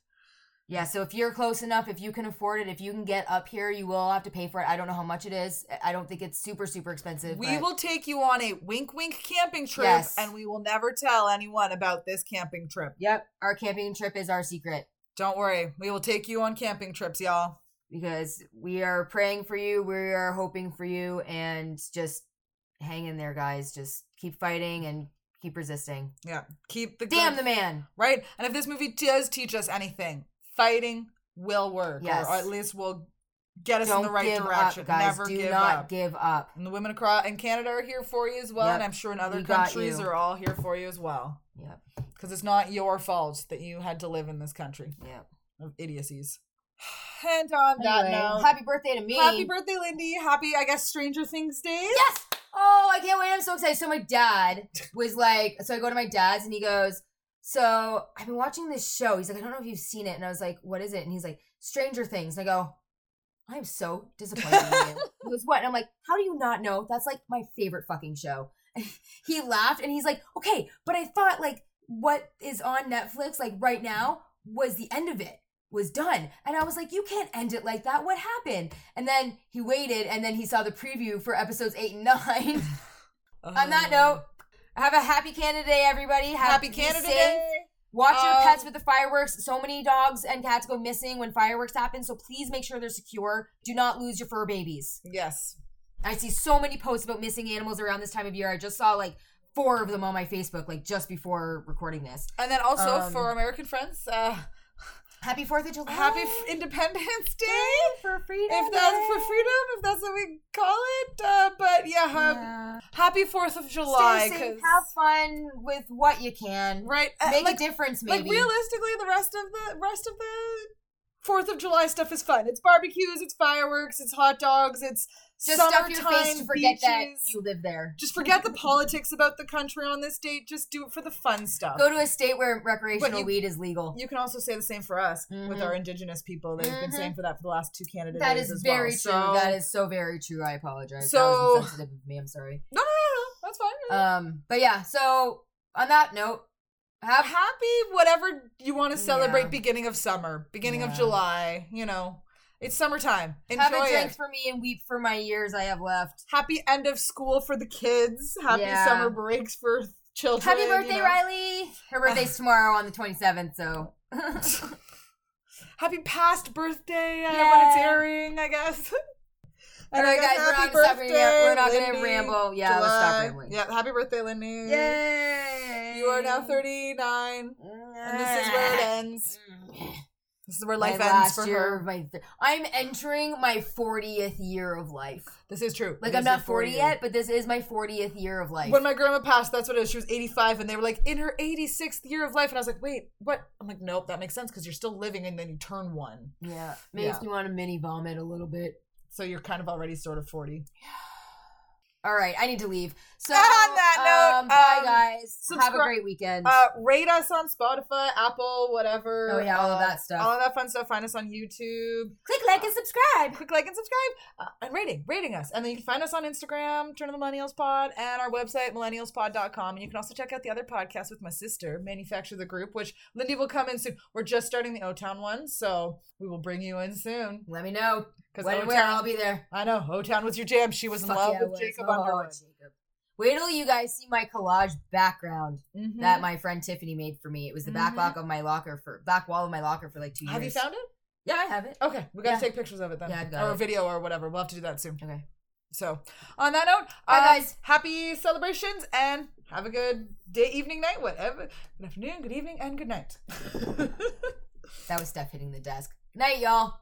Yeah, so if you're close enough, if you can afford it, if you can get up here, you will have to pay for it. I don't know how much it is. I don't think it's super, super expensive.
We
but-
will take you on a wink wink camping trip
Yes.
and we will never tell anyone about this camping trip.
Yep, our camping trip is our secret
Don't worry. We will take you on camping trips, y'all.
because we are praying for you. We are hoping for you, and just hang in there, guys. Just keep fighting and keep resisting.
Yeah. Keep the
Damn
good
the man.
right? And if this movie does teach us anything, fighting will work, or-
Yes.
or, at least will get us
Don't
in the right
give
direction.
up, guys.
Never
Do
give
not
up.
give up.
and the women across in Canada are here for you as well,
Yep.
and I'm sure in other
We
countries are all here for you as well.
Yep,
Because it's not your fault that you had to live in this country
yep.
of idiocies. And on that
Anyway,
note,
happy birthday to me.
happy birthday, Lindy! Happy, I guess, Stranger Things days.
Yes. Oh, I can't wait. I'm so excited. So my dad was like, so I go to my dad's and he goes, so I've been watching this show. He's like, I don't know if you've seen it. And I was like, what is it? And he's like, Stranger Things. And I go, I'm so disappointed in you. He goes, What? And I'm like, How do you not know? That's like my favorite fucking show. he laughed and he's like, Okay, but I thought like what is on Netflix like right now was the end of it was done. And I was like, you can't end it like that. What happened? And then he waited and then he saw the preview for episodes eight and nine. On that note, have a happy Canada Day, everybody. Have,
happy Canada
safe.
Day.
Watch your
Um,
pets with the fireworks. So many dogs and cats go missing when fireworks happen. So please make sure they're secure. Do not lose your fur babies.
Yes.
I see so many posts about missing animals around this time of year. I just saw like four of them on my Facebook, like just before recording this.
And then also
Um,
for American friends, uh,
Happy Fourth of July.
happy F- Independence Day.
for freedom.
If that's for freedom, if that's what we call it. Uh, but yeah, ha-
Yeah.
Happy Fourth of July.
Stay safe. Have fun with what you can.
right, uh,
Make
like,
a difference, Maybe like
realistically, the rest of the rest of the Fourth of July stuff is fun. It's barbecues, it's fireworks, it's hot dogs, it's
just stuff your
summertime
face to forget that
beaches.
you live there.
Just forget the politics about the country on this date. Just do it for the fun stuff.
Go to a state where recreational
you-
weed is legal.
You can also say the same for us with
Mhm.
our indigenous people. They've been
Mhm.
saying for that for the last two Canada
That
days
is
as
very
well.
true.
So-
That is so very true. I apologize.
So-
that was insensitive of me. I'm sorry.
no. That's fine.
Um, but yeah. So on that note, have
happy whatever you want to celebrate
Yeah.
beginning of summer beginning of july you know it's summertime enjoy
have a drink
it
for me and weep for my years I have left.
happy end of school for the kids happy
Yeah.
summer breaks for children
Happy
you
birthday,
know.
Riley! Her birthday's tomorrow on the 27th, so.
happy past birthday uh, when it's
Yeah.
airing i guess
All
And I
right, guys, we're
happy
not gonna stop
birthday,
we're not gonna ramble. Yeah, let's stop rambling.
yeah happy birthday lindy
Yay!
you are now 39 and this is where it ends this is where life
my
ends for her
my th- I'm entering my 40th year of life.
this is true
Like I'm not 40
40
yet, but this is my 40th year of life.
When my grandma passed, that's what it was. She was 85, and they were like, in her 86th year of life. And I was like, wait, what? I'm like, nope, that makes sense because you're still living and then you turn one.
yeah, makes
Yeah.
me want to mini vomit a little bit.
So you're kind of already sort of 40.
All right, I need to leave. So
On that note,
um, bye
um,
guys. Have a great weekend.
Uh, rate us on Spotify, Apple, whatever.
Oh, yeah, all of
Uh,
that stuff.
All of that fun stuff. Find us on YouTube.
Click like and subscribe.
Click like and subscribe uh, and rating, rating us. And then you can find us on Instagram, Turn of the Millennials Pod, and our website, millennialspod.com. And you can also check out the other podcast with my sister, Manufacture the Group, which Lindy will come in soon. We're just starting the O Town one, so we will bring you in soon.
Let me know
Because
when where I'll be there.
I know, O Town was your jam. She was in love
yeah,
with. Jacob
Oh,
Underwood.
Jacob. Wait till you guys see my collage background
Mhm.
that my friend Tiffany made for me. It was the back
Mhm.
lock of my locker for back wall of my locker for like two years.
Have you found it?
Yeah, I have it.
Okay, we got to
Yeah.
take pictures of it then.
Yeah,
or
it.
a video or whatever. We'll have to do that soon.
Okay.
So, on that note,
Bye,
um,
guys.
Happy celebrations and have a good day, evening, night, whatever. Good afternoon, good evening, and good night.
That was Steph hitting the desk. Good night, y'all.